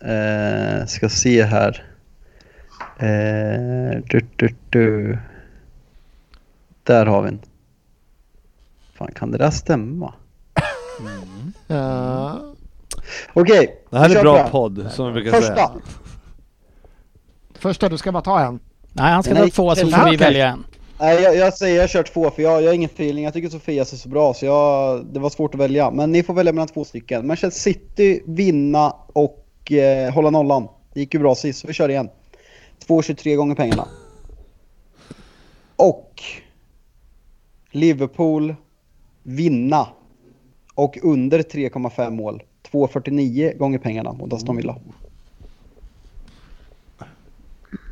eh, ska se här. Eh, du, du, du. Där har vi en. Fan, kan det där stämma? *laughs* Ja. Okej, Det här är kör bra podd som vi brukar Första. säga. Första, du ska bara ta en. Nej, han ska ta två så får vi välja en. Nej, jag, jag säger jag kör två för jag, jag har ingen feeling. Jag tycker Sofia ser så bra så jag, det var svårt att välja. Men ni får välja mellan två stycken. Manchester City, vinna och eh, hålla nollan. Det gick ju bra sist, så vi kör igen. 2,23 gånger pengarna. Och Liverpool, vinna. Och under 3,5 mål. 2,49 gånger pengarna mot Aston Villa.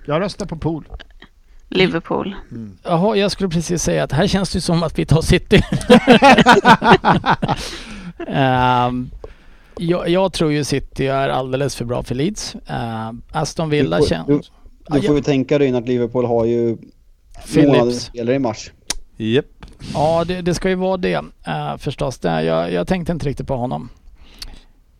Jag röstar på pool. Liverpool. Jaha, jag skulle precis säga att här känns det som att vi tar City. *laughs* Ehm, jag, jag tror ju City är alldeles för bra för Leeds. Ehm, Aston Villa känns... Du, du får ju tänka dig in att Liverpool har ju Phillips. spelare i mars. Japp. Ja, det, det ska ju vara det eh, förstås. Det, jag, jag tänkte inte riktigt på honom.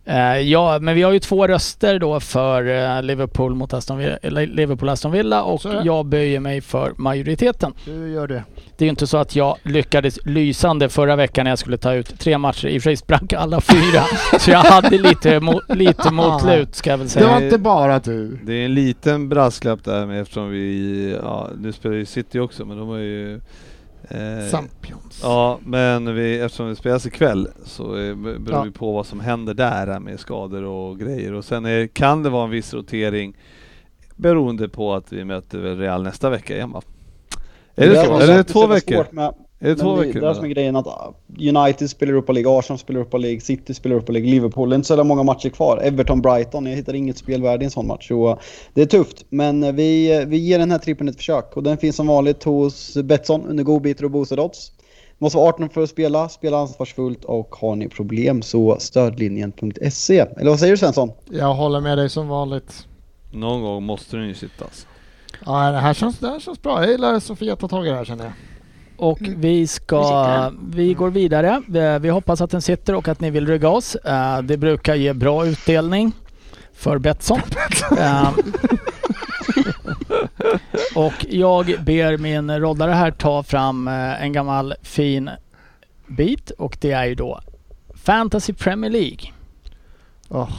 Eh, ja, men vi har ju två röster då för eh, Liverpool mot Aston Villa, Liverpool Aston Villa och det. jag böjer mig för majoriteten. Du gör det. Det är ju inte så att jag lyckades lysande förra veckan när jag skulle ta ut tre matcher. I och för sig sprack alla fyra. *laughs* så jag hade lite, mo- lite motlut ska jag väl Det säga. var inte bara du. Det är en liten brasklapp där med eftersom vi, ja nu spelar ju City också men de har ju... Eh, Champions. Ja, men vi, eftersom det spelas ikväll så eh, be- beror Ja. vi på vad som händer där här med skador och grejer. Och sen är, kan det vara en viss rotering beroende på att vi möter väl Real nästa vecka igen va? Är det, där så? var Är det två veckor? svårt Med, Är det två men veckor? Det är som är grejen att uh, United spelar Europa League, Arsenal spelar Europa League, City spelar Europa League, Liverpool. Det är inte så många matcher kvar. Everton-Brighton, jag hittar inget spelvärde i en sån match. Så uh, det är tufft, men uh, vi, uh, vi ger den här trippen ett försök. Och den finns som vanligt hos Betsson under godbitar och boostade odds. Måste vara 18 för att spela, spela ansvarsfullt och har ni problem så stödlinjen.se. Eller vad säger du Svensson? Jag håller med dig som vanligt. Någon gång måste den ju sitta alltså. Ja, det här känns, det här känns bra. Jag gillar Sofia tar tag i det här känner jag. Och vi Nu sitter ska, vi går vidare. Vi, vi hoppas att den sitter och att ni vill rygga oss. Eh, det brukar ge bra utdelning för *laughs* Betsson. Eh, och jag ber min roddare här ta fram eh, en gammal fin bit och det är ju då Fantasy Premier League. Åh.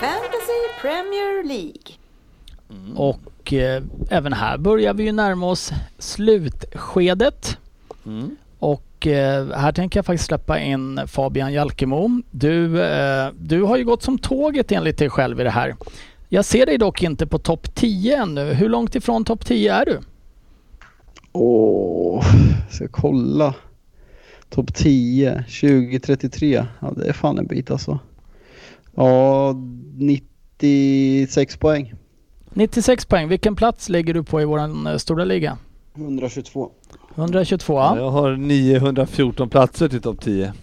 Fantasy Premier League. Och eh, även här börjar vi ju närma oss slutskedet. Mm. Och eh, här tänker jag faktiskt släppa in Fabian Jalkemo. Du, eh, du har ju gått som tåget enligt dig själv i det här. Jag ser dig dock inte på topp 10 ännu. Hur långt ifrån topp 10 är du? Åh, ska jag kolla. Topp 10, 2033. Ja, det är fan en bit alltså. Ja, 96 poäng. 96 poäng. Vilken plats ligger du på i våran eh, stora liga? 122. 122. Ja. Ja. Jag har 914 platser till topp 10. *laughs*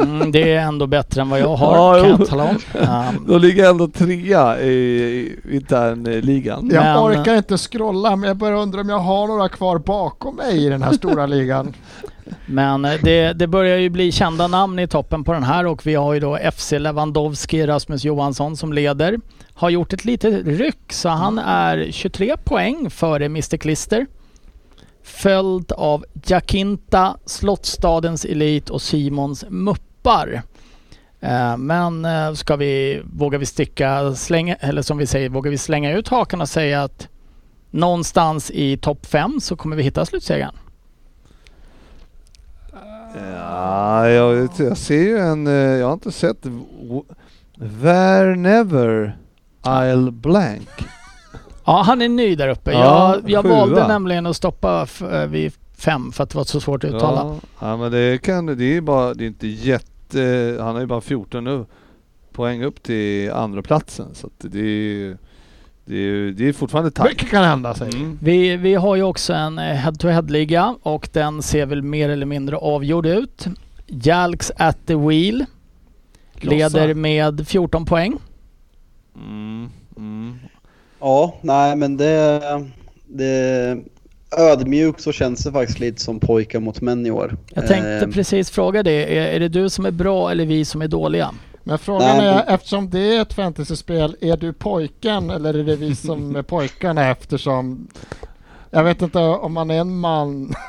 Mm, det är ändå bättre än vad jag har Ja, kan jag tala om. *laughs* Um, Då ligger jag ändå trea i, i internligan. Jag Men- orkar inte scrolla men jag börjar undra om jag har några kvar bakom mig i den här stora *laughs* ligan. Men eh, det, det börjar ju bli kända namn i toppen på den här och vi har ju då FC Lewandowski, Rasmus Johansson som leder. Har gjort ett litet ryck så han är 23 poäng före Mr Klister. Följd av Jacinta, Slottstadens Elit och Simons Muppar. Eh, Men eh, ska vi, vågar vi sticka, slänga, eller som vi säger, vågar vi slänga ut hakan och säga att någonstans i topp 5 så kommer vi hitta slutsegern? Ja, jag, jag ser ju en, eh, jag har inte sett w- Wherever I'll blank. Ja, han är ny där uppe. Ja, jag jag valde nämligen att stoppa eh, vid fem för att det var så svårt att uttala. Ja, ja men det kan det är bara, det är inte jätte, han har ju bara 14 nu poäng upp till andra platsen så att det är det är, det är fortfarande tajt. Mycket kan hända säger vi. Mm. Vi, vi har ju också en eh, head-to-head-liga och den ser väl mer eller mindre avgjord ut. Jalks at the wheel leder med 14 poäng. Mm. Mm. Ja, nej men det... det ödmjukt så känns det faktiskt lite som pojkar mot män i år. Jag tänkte Eh, precis fråga det. Är, är det du som är bra eller vi som är dåliga? Men frågan Nej, är, men- eftersom det är ett fantasyspel, är du pojken eller är det vi som är *laughs* pojkarna eftersom jag vet inte om man är en man. *laughs*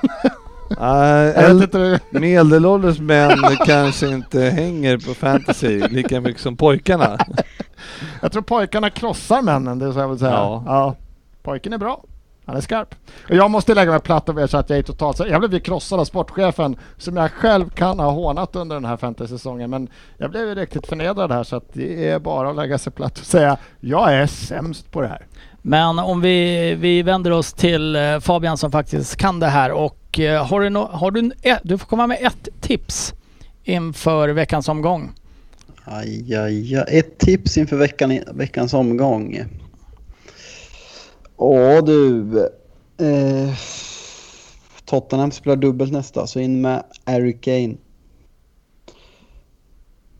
Inte. medelålders män *laughs* kanske inte hänger på fantasy lika mycket som pojkarna. Jag tror pojkarna krossar männen, det är så jag vill säga. Ja. Ja. Pojken är bra. Han är skarp. Och jag måste lägga mig platt och erkänna att jag är totalt... Jag blev ju krossad av sportchefen som jag själv kan ha hånat under den här fantasy-säsongen. Men jag blev ju riktigt förnedrad här så att det är bara att lägga sig platt och säga jag är sämst på det här. Men om vi, vi vänder oss till eh, Fabian som faktiskt kan det här och eh, har du, no, har du, du får komma med ett tips inför veckans omgång. Aj, aj, aj. Ett tips inför veckan, veckans omgång. Ja du. Eh, Tottenham spelar dubbelt nästa, så in med Harry Kane.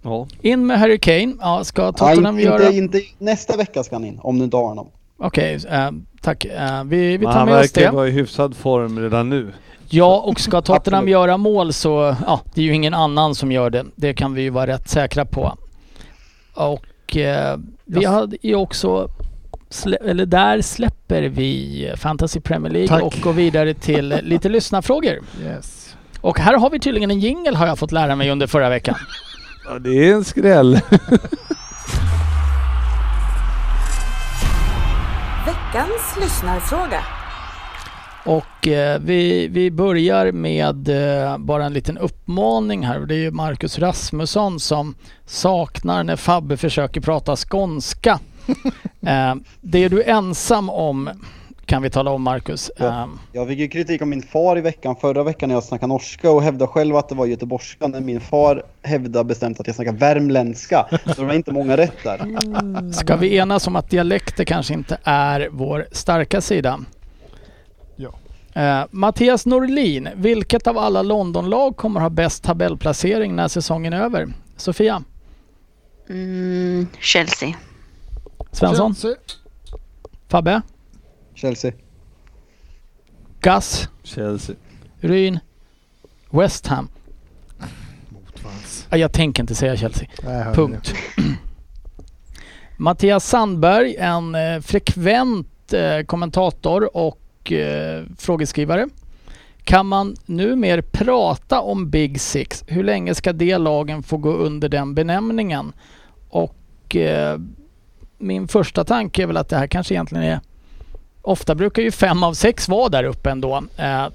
Ja. In med Harry Kane. Ja, ska Ja, Tottenham inte, göra... inte, inte, nästa vecka ska han in, om du inte har honom. Okej, eh, tack. Eh, vi, vi tar han med oss verkar det. vara i hyfsad form redan nu. Ja, och ska Tottenham göra mål så, ja, det är ju ingen annan som gör det. Det kan vi ju vara rätt säkra på. Och eh, vi Yes. hade ju också, slä, eller där släpper vi Fantasy Premier League Tack. och går vidare till lite lyssnarfrågor. Yes. Och här har vi tydligen en jingel har jag fått lära mig under förra veckan. Ja, det är en skräll. Veckans lyssnarfråga. Och eh, vi, vi börjar med eh, bara en liten uppmaning här. Det är ju Marcus Rasmusson som saknar när Fabbe försöker prata skånska. *laughs* eh, det är du ensam om kan vi tala om Marcus. Ja. Eh, Jag fick ju kritik av min far i veckan, förra veckan när jag snackade norska och hävdade själv att det var göteborgska när min far hävdade bestämt att jag snackar värmländska. Så det var inte många rätt där. ska vi enas om att dialekter kanske inte är vår starka sida? Eh, Mattias Norlin, vilket av alla Londonlag kommer ha bäst tabellplacering när säsongen är över? Sofia Mm, Chelsea. Svensson? Chelsea. Fabbe? Chelsea. Gus? Chelsea. Ryn? West Ham? Motvalls. Ja, Jag tänker inte säga Chelsea. Punkt. *clears throat* Mattias Sandberg, en eh, frekvent eh, kommentator och eh, frågeskrivare. Kan man nu mer prata om Big Six? Hur länge ska de lagen få gå under den benämningen? Och eh, min första tanke är väl att det här kanske egentligen är... Ofta brukar ju fem av sex vara där uppe ändå. Eh,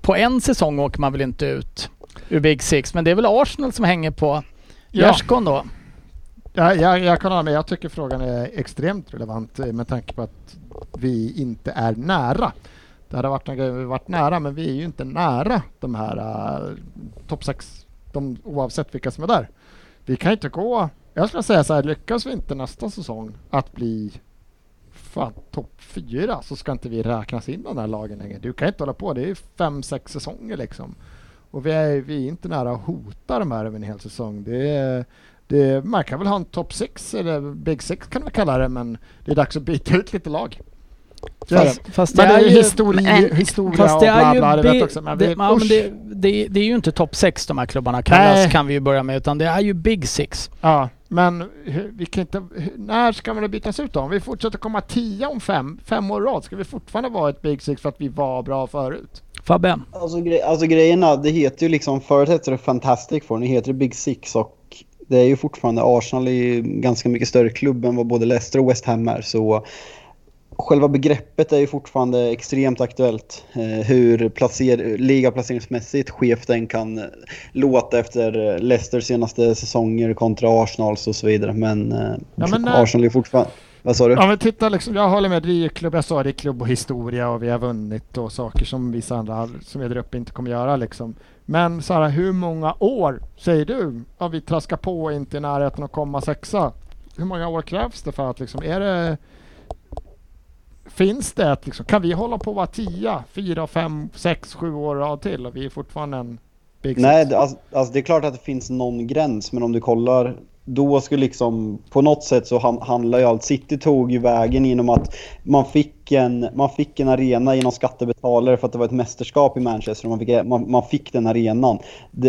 på en säsong åker man väl inte ut ur Big Six, men det är väl Arsenal som hänger på Ja. gärdsgårn då? Ja, jag, jag kan hålla med. Jag tycker frågan är extremt relevant eh, med tanke på att vi inte är nära. Det hade varit en grej vi varit nära, men vi är ju inte nära de här uh, topp 6, de, oavsett vilka som är där. Vi kan inte gå, jag skulle säga så här, lyckas vi inte nästa säsong att bli fan, topp 4 så ska inte vi räknas in de här lagen längre. Du kan inte hålla på, det är ju 5-6 säsonger liksom. Och vi är, vi är inte nära att hota de här över en hel säsong. Det är, det, man kan väl ha en topp 6 eller Big Six kan vi kalla det, men det är dags att byta ut lite lag. Det är Fast, fast det Men det är ju... histori, Men- historia Fast och det är bla bla, det vet också. Men vi, det, ja, men det, det, det är ju inte topp 6 de här klubbarna kallas Nej. kan vi ju börja med utan det är ju Big Six. Ja, men vi kan inte, när ska det bytas ut då? Om vi fortsätter komma 10 om fem, fem år rad, ska vi fortfarande vara ett Big Six för att vi var bra förut? Fabbe? Alltså, gre alltså grejerna, det heter ju liksom, förut hette det Fantastic Four, nu heter det Big Six och det är ju fortfarande, Arsenal är ju ganska mycket större klubb än vad både Leicester och West Ham är så själva begreppet är ju fortfarande extremt aktuellt. Eh, hur placer ligaplaceringsmässigt skevt den kan eh, låta efter eh, Leicesters senaste säsonger kontra Arsenals och så vidare. Men, Ja, men, Arsenal är fortfarande... Vad sa du? Ja men titta liksom, jag håller med, det är klubb, jag sa det är klubb och historia och vi har vunnit och saker som vissa andra som där uppe inte kommer göra liksom. Men så här, hur många år säger du? Ja vi traskar på och inte i närheten att komma sexa. Hur många år krävs det för att liksom, är det Finns det ett liksom, kan vi hålla på att vara 10, 4, 5, 6, 7 år till och vi är fortfarande en Big Nej, det, alltså, alltså det är klart att det finns någon gräns, men om du kollar då skulle liksom, på något sätt så han, handlar ju allt. City tog ju vägen genom att man fick en, man fick en arena genom skattebetalare för att det var ett mästerskap i Manchester och man fick, man, man fick den arenan.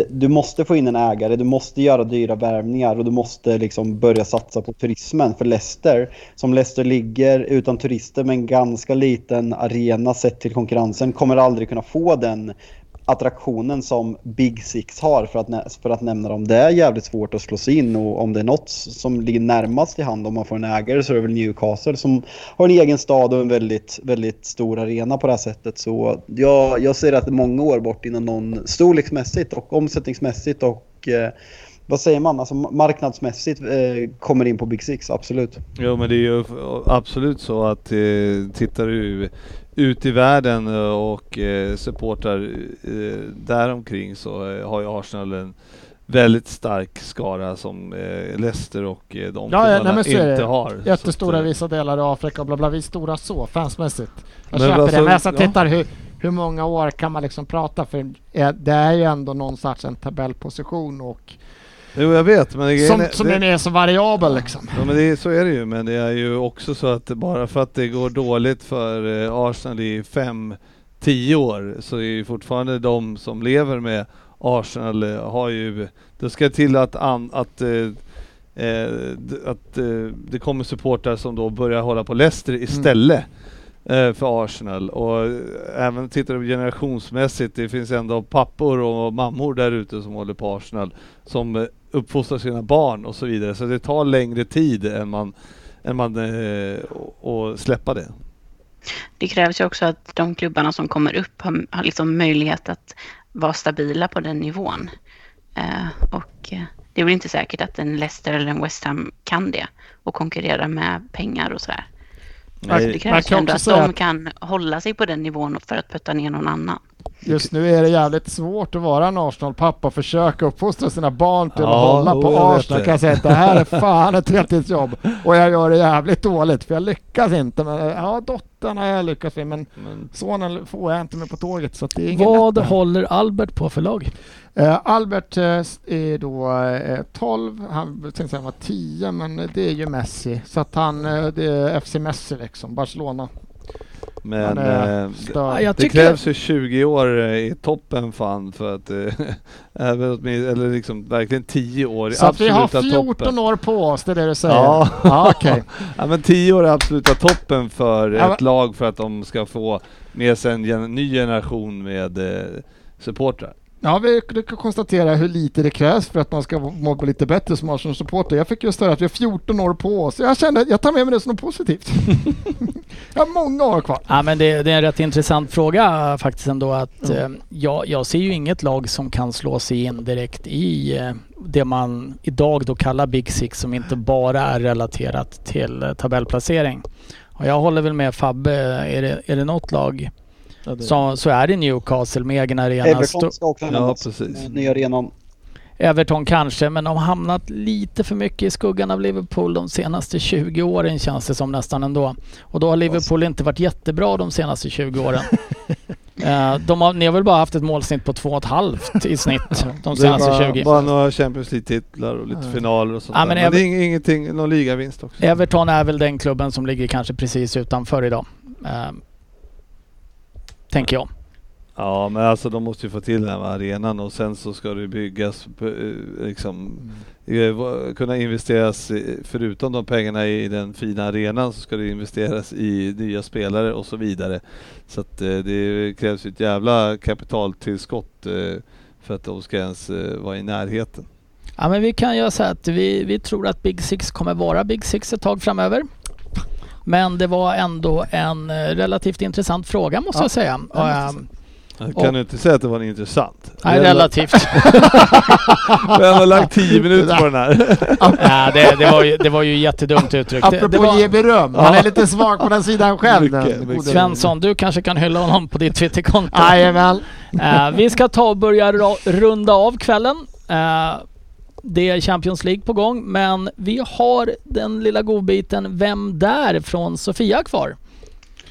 Du måste få in en ägare, du måste göra dyra värvningar och du måste liksom börja satsa på turismen. För Leicester, som Leicester ligger utan turister med en ganska liten arena sett till konkurrensen, kommer aldrig kunna få den attraktionen som Big Six har för att, för att nämna dem. Det är jävligt svårt att slå sig in och om det är något som ligger närmast i hand om man får en ägare så är det väl Newcastle som har en egen stad och en väldigt, väldigt stor arena på det här sättet. Så jag, jag ser att det är många år bort innan någon storleksmässigt och omsättningsmässigt och eh, vad säger man, alltså marknadsmässigt eh, kommer in på Big Six, absolut. Jo men det är ju absolut så att eh, tittar du ut i världen eh, och eh, supportar eh, däromkring så har ju Arsenal en väldigt stark skara som eh, Leicester och eh, de Ja, ja, nej, det. inte har. Jättestora att, i vissa delar av Afrika och bla bla, vi är stora så, fansmässigt. Jag Men köper alltså, det, men jag så ja. tittar hur, hur många år kan man liksom prata? För eh, det är ju ändå någonstans en tabellposition och Jo jag vet men det, som, det, som den är så variabel liksom. Ja men det, så är det ju, men det är ju också så att bara för att det går dåligt för eh, Arsenal i fem, tio år så är ju fortfarande de som lever med Arsenal eh, har ju, det ska till att, an, att eh, eh, att eh, det kommer supportrar som då börjar hålla på Leicester istället eh, Eh, för Arsenal. Och eh, även tittar du generationsmässigt, det finns ändå pappor och mammor där ute som håller på Arsenal som eh, uppfostrar sina barn och så vidare. Så det tar längre tid än man, än man och, släppa det. Det krävs ju också att de klubbarna som kommer upp har, har liksom möjlighet att vara stabila på den nivån. Eh, och det är väl inte säkert att en Leicester eller en West Ham kan det och konkurrera med pengar och sådär. Nej. Det krävs ändå att säga de kan hålla sig på den nivån för att putta ner någon annan. Just nu är det jävligt svårt att vara en Arsenal-pappa och försöka uppfostra sina barn till Ja, att hålla på jag Arsenal. Kan jag säga att det här är fan ett heltidsjobb och jag gör det jävligt dåligt för jag lyckas inte. Men, ja, dottern har jag lyckats med men Men, sonen får jag inte med på tåget så det är ingen Vad lätt. håller Albert på för lag? Eh, Albert eh, är då eh, 12, han tänkte säga han var 10 men det är ju Messi. Så att han, det är FC Messi liksom, Barcelona. Men eh, det tycker... krävs ju 20 år eh, i toppen fan för att, eh, *laughs* även eller liksom verkligen 10 år i Så att vi har absoluta 14 toppen. år på oss, det är det du säger? Ja. ja okej. *laughs* Ja men 10 år är absoluta toppen för Ja, ett lag för att de ska få med sig en gen- ny generation med eh, supportrar. Ja, vi kan konstatera hur lite det krävs för att man ska må lite bättre som Arsenal-supporter. Jag fick just höra att vi har 14 år på oss. Jag kände att jag tar med mig det som något positivt. *laughs* jag har många år kvar. Ja, men det, det är en rätt intressant fråga eh, faktiskt ändå att eh, jag, jag ser ju inget lag som kan slå sig in direkt i eh, det man idag då kallar Big Six som inte bara är relaterat till eh, tabellplacering. Och jag håller väl med Fabbe, är det, är det något lag så, så är det Newcastle med egen arena. Everton ska också Ja, precis. Eh, Nya arenan. Everton kanske, men de har hamnat lite för mycket i skuggan av Liverpool de senaste 20 åren känns det som nästan ändå. Och då har Liverpool inte varit jättebra de senaste 20 åren. *laughs* Eh, de har, ni har väl bara haft ett målsnitt på 2,5 i snitt de senaste bara, 20. bara några Champions League-titlar och lite Ja. finaler och sånt Ja, där. men Men, Ever- det är ing- ingenting, någon ligavinst också. Everton är väl den klubben som ligger kanske precis utanför idag. Eh, tänker jag. Ja men alltså de måste ju få till den här arenan och sen så ska det byggas eh, liksom eh, va- kunna investeras förutom de pengarna i den fina arenan så ska det investeras i nya spelare och så vidare. Så att eh, det krävs ju ett jävla kapitaltillskott eh, för att de ska ens eh, vara i närheten. Ja, men vi kan göra så här att vi, vi tror att Big Six kommer vara Big Six ett tag framöver. Men det var ändå en eh, relativt intressant fråga måste Ja. jag säga. Ja, måste jag. Jag kan du inte säga att det var intressant? Nej, relativt. *laughs* Vi har lagt 10 minuter på den här. *laughs* ja, det, det, var ju, det var ju jättedumt uttryckt. Det, Apropå det var, ge beröm, han är lite svag på den sidan själv. Mycket, mycket. Svensson, du kanske kan hylla honom på ditt Twitterkonto. Jajamän. Eh, vi ska ta och börja runda av kvällen. Eh, det är Champions League på gång, men vi har den lilla godbiten Vem där? från Sofia kvar.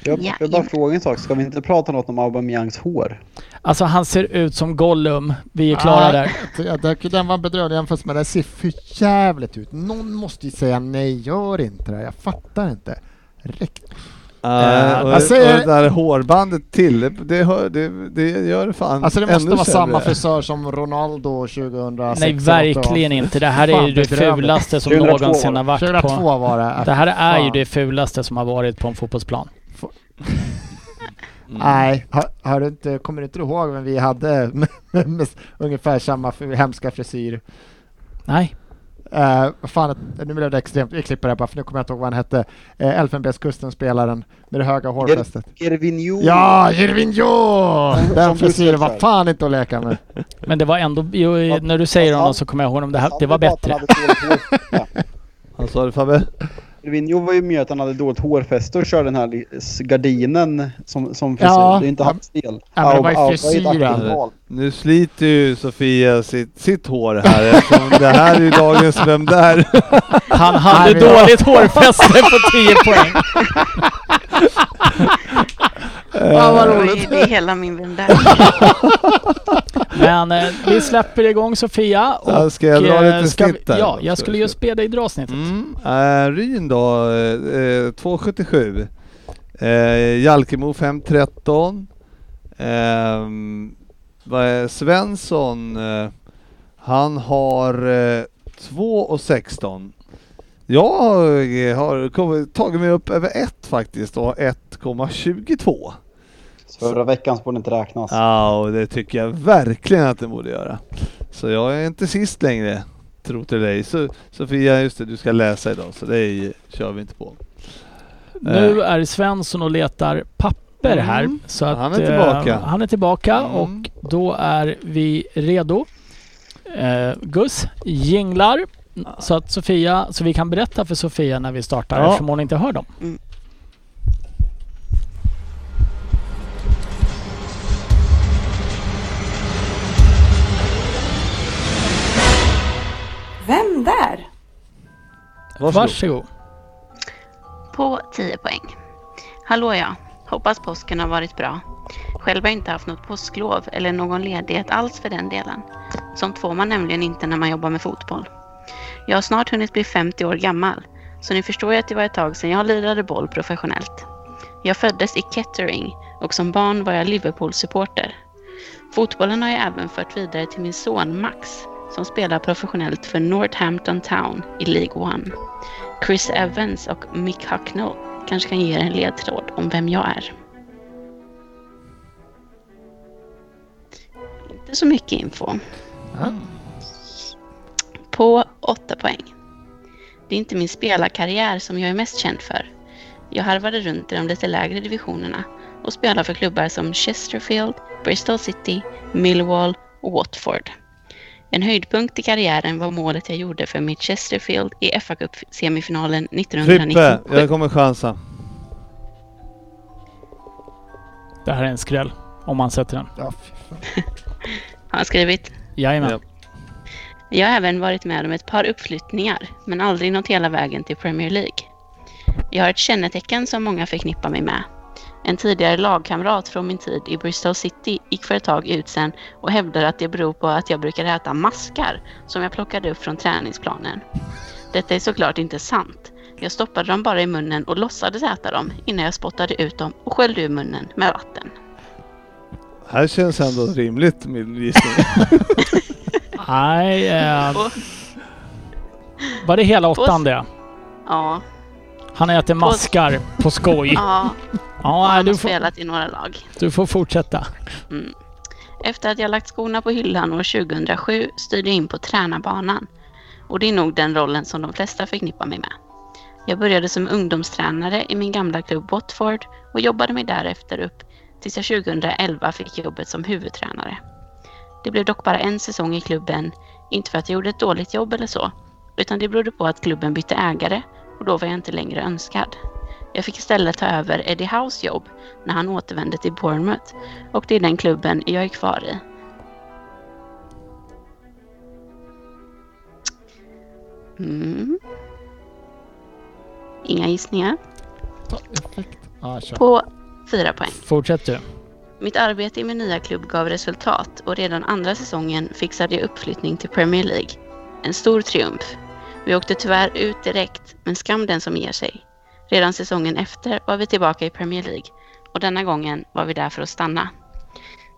Jag, Ja, jag bara fråga en sak. Ska vi inte prata något om Aubameyangs hår? Alltså han ser ut som Gollum. Vi är klara där. Det- Den var bedrövlig jämfört med det ser för jävligt ut. Någon måste ju säga nej, gör inte det. Jag fattar inte. Räck. Uh, och, jag säger- och det där hårbandet till, det, hör, det, det gör det fan Alltså det måste vara sämre. samma frisör som Ronaldo 2006. Nej, verkligen inte. Det här är ju det fulaste som 2002 någonsin har varit 2002 på... var det. Det här är ju det fulaste som har varit på en fotbollsplan. Mm. *laughs* Nej, har, har du inte, kommer du inte ihåg vem vi hade *laughs* med, med ungefär samma hemska frisyr? Nej. Uh, fan, nu blev det extremt. Vi klipper det bara för nu kommer jag inte ihåg vad han hette. Uh, Elfenbenskusten-spelaren med det höga hårfästet. Gervinho. Ja, Gervinho! Den frisyren var fan inte att leka med. Men det var ändå... Ja, när du säger honom så kommer jag ihåg honom. Det, här, det var bättre. *laughs* Vad sa du Fabbe? Gervinho var ju med att han hade dåligt hårfäste och körde den här gardinen som, som frisyr. Ja, det är inte ja. hans fel. Ja, men det var ju frisyren. Nu sliter ju Sofia sitt, sitt hår här eftersom det här är ju dagens Vem där? Han hade dåligt hårfäste på 10 poäng. *laughs* Ja, vad Oj, roligt. det är hela min vän där. *laughs* Men eh, vi släpper igång Sofia. Och, Ja, ska jag dra eh, lite snitt där Ja, jag Ska skulle just be dig dra snittet. Mm. Eh, Ryn då, eh, eh, 2,77. Eh, Jalkemo 5,13. Ehm, vad är Svensson, eh, han har eh, 2,16. Jag har, har kommit, tagit mig upp över 1 faktiskt och har 1,22. Förra veckans borde inte räknas. Ja, och det tycker jag verkligen att den borde göra. Så jag är inte sist längre, tro till dig. Så, Sofia, just det, du ska läsa idag, så det är, kör vi inte på. Nu är Svensson och letar papper Mm. här. Så att, Han är tillbaka. Eh, han är tillbaka Mm. och då är vi redo. Eh, Gus jinglar så att Sofia, så vi kan berätta för Sofia när vi startar Ja. eftersom hon inte hör dem. Vem där? Varsågod. Varsågod. På 10 poäng. Hallå ja. Hoppas påsken har varit bra. Själv har jag inte haft något påsklov eller någon ledighet alls för den delen. Sånt får man nämligen inte när man jobbar med fotboll. Jag har snart hunnit bli 50 år gammal, så ni förstår ju att det var ett tag sedan jag lirade boll professionellt. Jag föddes i Kettering och som barn var jag Liverpool-supporter. Fotbollen har jag även fört vidare till min son Max som spelar professionellt för Northampton Town i League One. Chris Evans och Mick Hucknall kanske kan ge er en ledtråd om vem jag är. Inte så mycket info. Ah. På 8 poäng. Det är inte min spelarkarriär som jag är mest känd för. Jag harvade runt i de lite lägre divisionerna och spelade för klubbar som Chesterfield, Bristol City, Millwall och Watford. En höjdpunkt i karriären var målet jag gjorde för mitt Chesterfield i fa Cup semifinalen Frippe, 1997. jag kommer chansa. Det här är en skräll om man sätter den. Ja. *laughs* Har han skrivit. Jajamän. Ja. Jag har även varit med om ett par uppflyttningar, men aldrig nått hela vägen till Premier League. Jag har ett kännetecken som många förknippar mig med. En tidigare lagkamrat från min tid i Bristol City gick för ett tag ut sen och hävdade att det beror på att jag brukar äta maskar som jag plockade upp från träningsplanen. Detta är såklart inte sant. Jag stoppade dem bara i munnen och låtsades äta dem innan jag spottade ut dem och sköljde ur munnen med vatten. Här känns ändå rimligt min gissning. *laughs* Nej, eh, var det hela åttan det? Ja, Han äter maskar på skoj. ja Ja, han har du får, spelat i några lag. du får fortsätta. Mm. Efter att jag lagt skorna på hyllan år 2007 styrde jag in på tränarbanan. Och det är nog den rollen som de flesta förknippar mig med. Jag började som ungdomstränare i min gamla klubb Watford och jobbade mig därefter upp tills jag 2011 fick jobbet som huvudtränare. Det blev dock bara en säsong i klubben, inte för att jag gjorde ett dåligt jobb eller så, utan det berodde på att klubben bytte ägare och då var jag inte längre önskad. Jag fick istället ta över Eddie House jobb när han återvände till Bournemouth och det är den klubben jag är kvar i. Mm. Inga gissningar. På fyra poäng. Fortsätt du. Mitt arbete i min nya klubb gav resultat och redan andra säsongen fixade jag uppflyttning till Premier League. En stor triumf. Vi åkte tyvärr ut direkt, men skam den som ger sig. Redan säsongen efter var vi tillbaka i Premier League och denna gången var vi där för att stanna.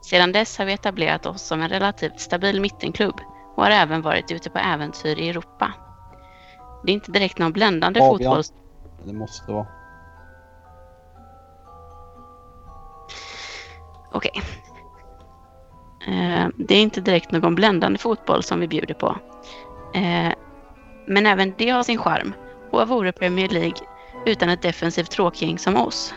Sedan dess har vi etablerat oss som en relativt stabil mittenklubb och har även varit ute på äventyr i Europa. Det är inte direkt någon bländande fotboll Det måste vara. Okej. Eh, det är inte direkt någon bländande fotboll som vi bjuder på. Eh, men även det har sin charm. Och vad vore Premier League utan ett defensivt tråkgäng som oss?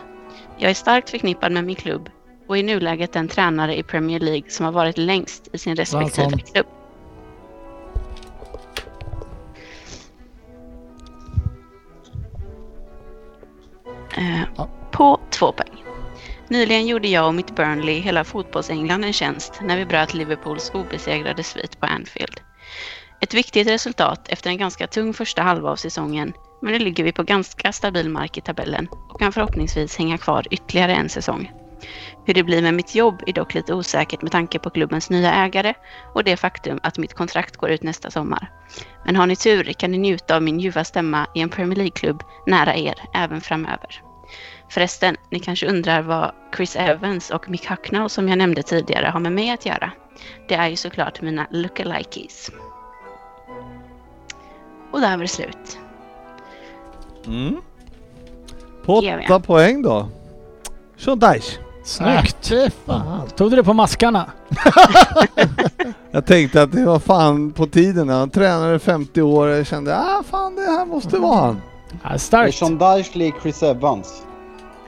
Jag är starkt förknippad med min klubb och i nuläget den tränare i Premier League som har varit längst i sin respektive Svensson. klubb. Eh. På två poäng. Nyligen gjorde jag och mitt Burnley hela fotbollsengland en tjänst när vi bröt Liverpools obesegrade svit på Anfield. Ett viktigt resultat efter en ganska tung första halva av säsongen, men nu ligger vi på ganska stabil mark i tabellen och kan förhoppningsvis hänga kvar ytterligare en säsong. Hur det blir med mitt jobb är dock lite osäkert med tanke på klubbens nya ägare och det faktum att mitt kontrakt går ut nästa sommar. Men har ni tur kan ni njuta av min ljuva stämma i en Premier League-klubb nära er även framöver. Förresten, ni kanske undrar vad Chris Evans och Mick Hucknall som jag nämnde tidigare har med mig att göra. Det är ju såklart mina lookalikes. Och där var det slut. Mm. På åtta poäng då. Dyche. Snyggt! Äh, fan. Tog du det på maskarna? *laughs* Jag tänkte att det var fan på tiden när han tränade 50 år. Jag kände ah fan det här måste vara han. Ja, starkt. Dyche lik Chris Evans?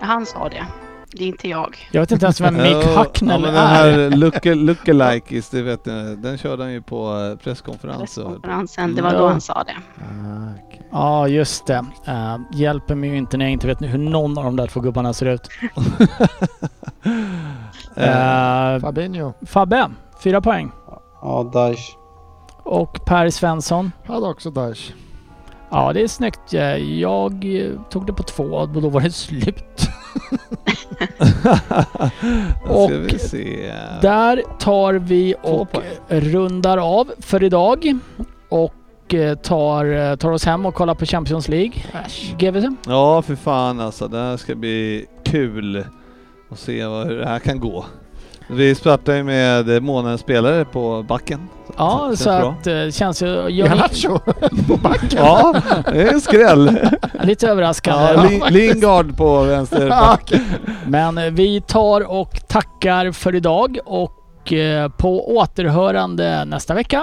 Han sa det. Det är inte jag. Jag vet inte ens vem Mick ja, men den är. här looka, lookalikes, det vet jag, den körde han ju på eh, presskonferenser. Presskonferensen, det var Ja. då han sa det. Ah. Ja, just det. Uh, hjälper mig ju inte när jag inte vet hur någon av de där två gubbarna ser ut. Uh, *laughs* Fabinho Fabbe, fyra poäng. Ja, Dyche. Och Per Svensson. hade också Daesh. Ja, det är snyggt. Jag tog det på två och då var det slut. *laughs* Då ska vi och se. Där tar vi och rundar av för idag. Och eh, tar, eh, tar oss hem och kollar på Champions League. GVC. Ja, för fan alltså. Det här ska bli kul att se vad, hur det här kan gå. Vi startar ju med månadens spelare på backen. Ja, Känns så bra. att eh, känns ju... Jag, Garnacho *laughs* på backen. Ja, det är en skräll. lite överraskande. Ja, Lin- Lingard på vänster back. Men eh, vi tar och tackar för idag och eh, på återhörande nästa vecka.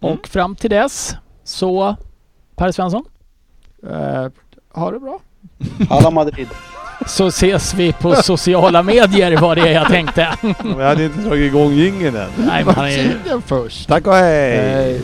Mm. Och fram till dess så Per Svensson, Eh, ha det bra. Alla Madrid. Så ses vi på sociala medier var det jag tänkte. Vi hade inte dragit igång jingeln än. Nej, men han är... Först. Tack och hej! Hej.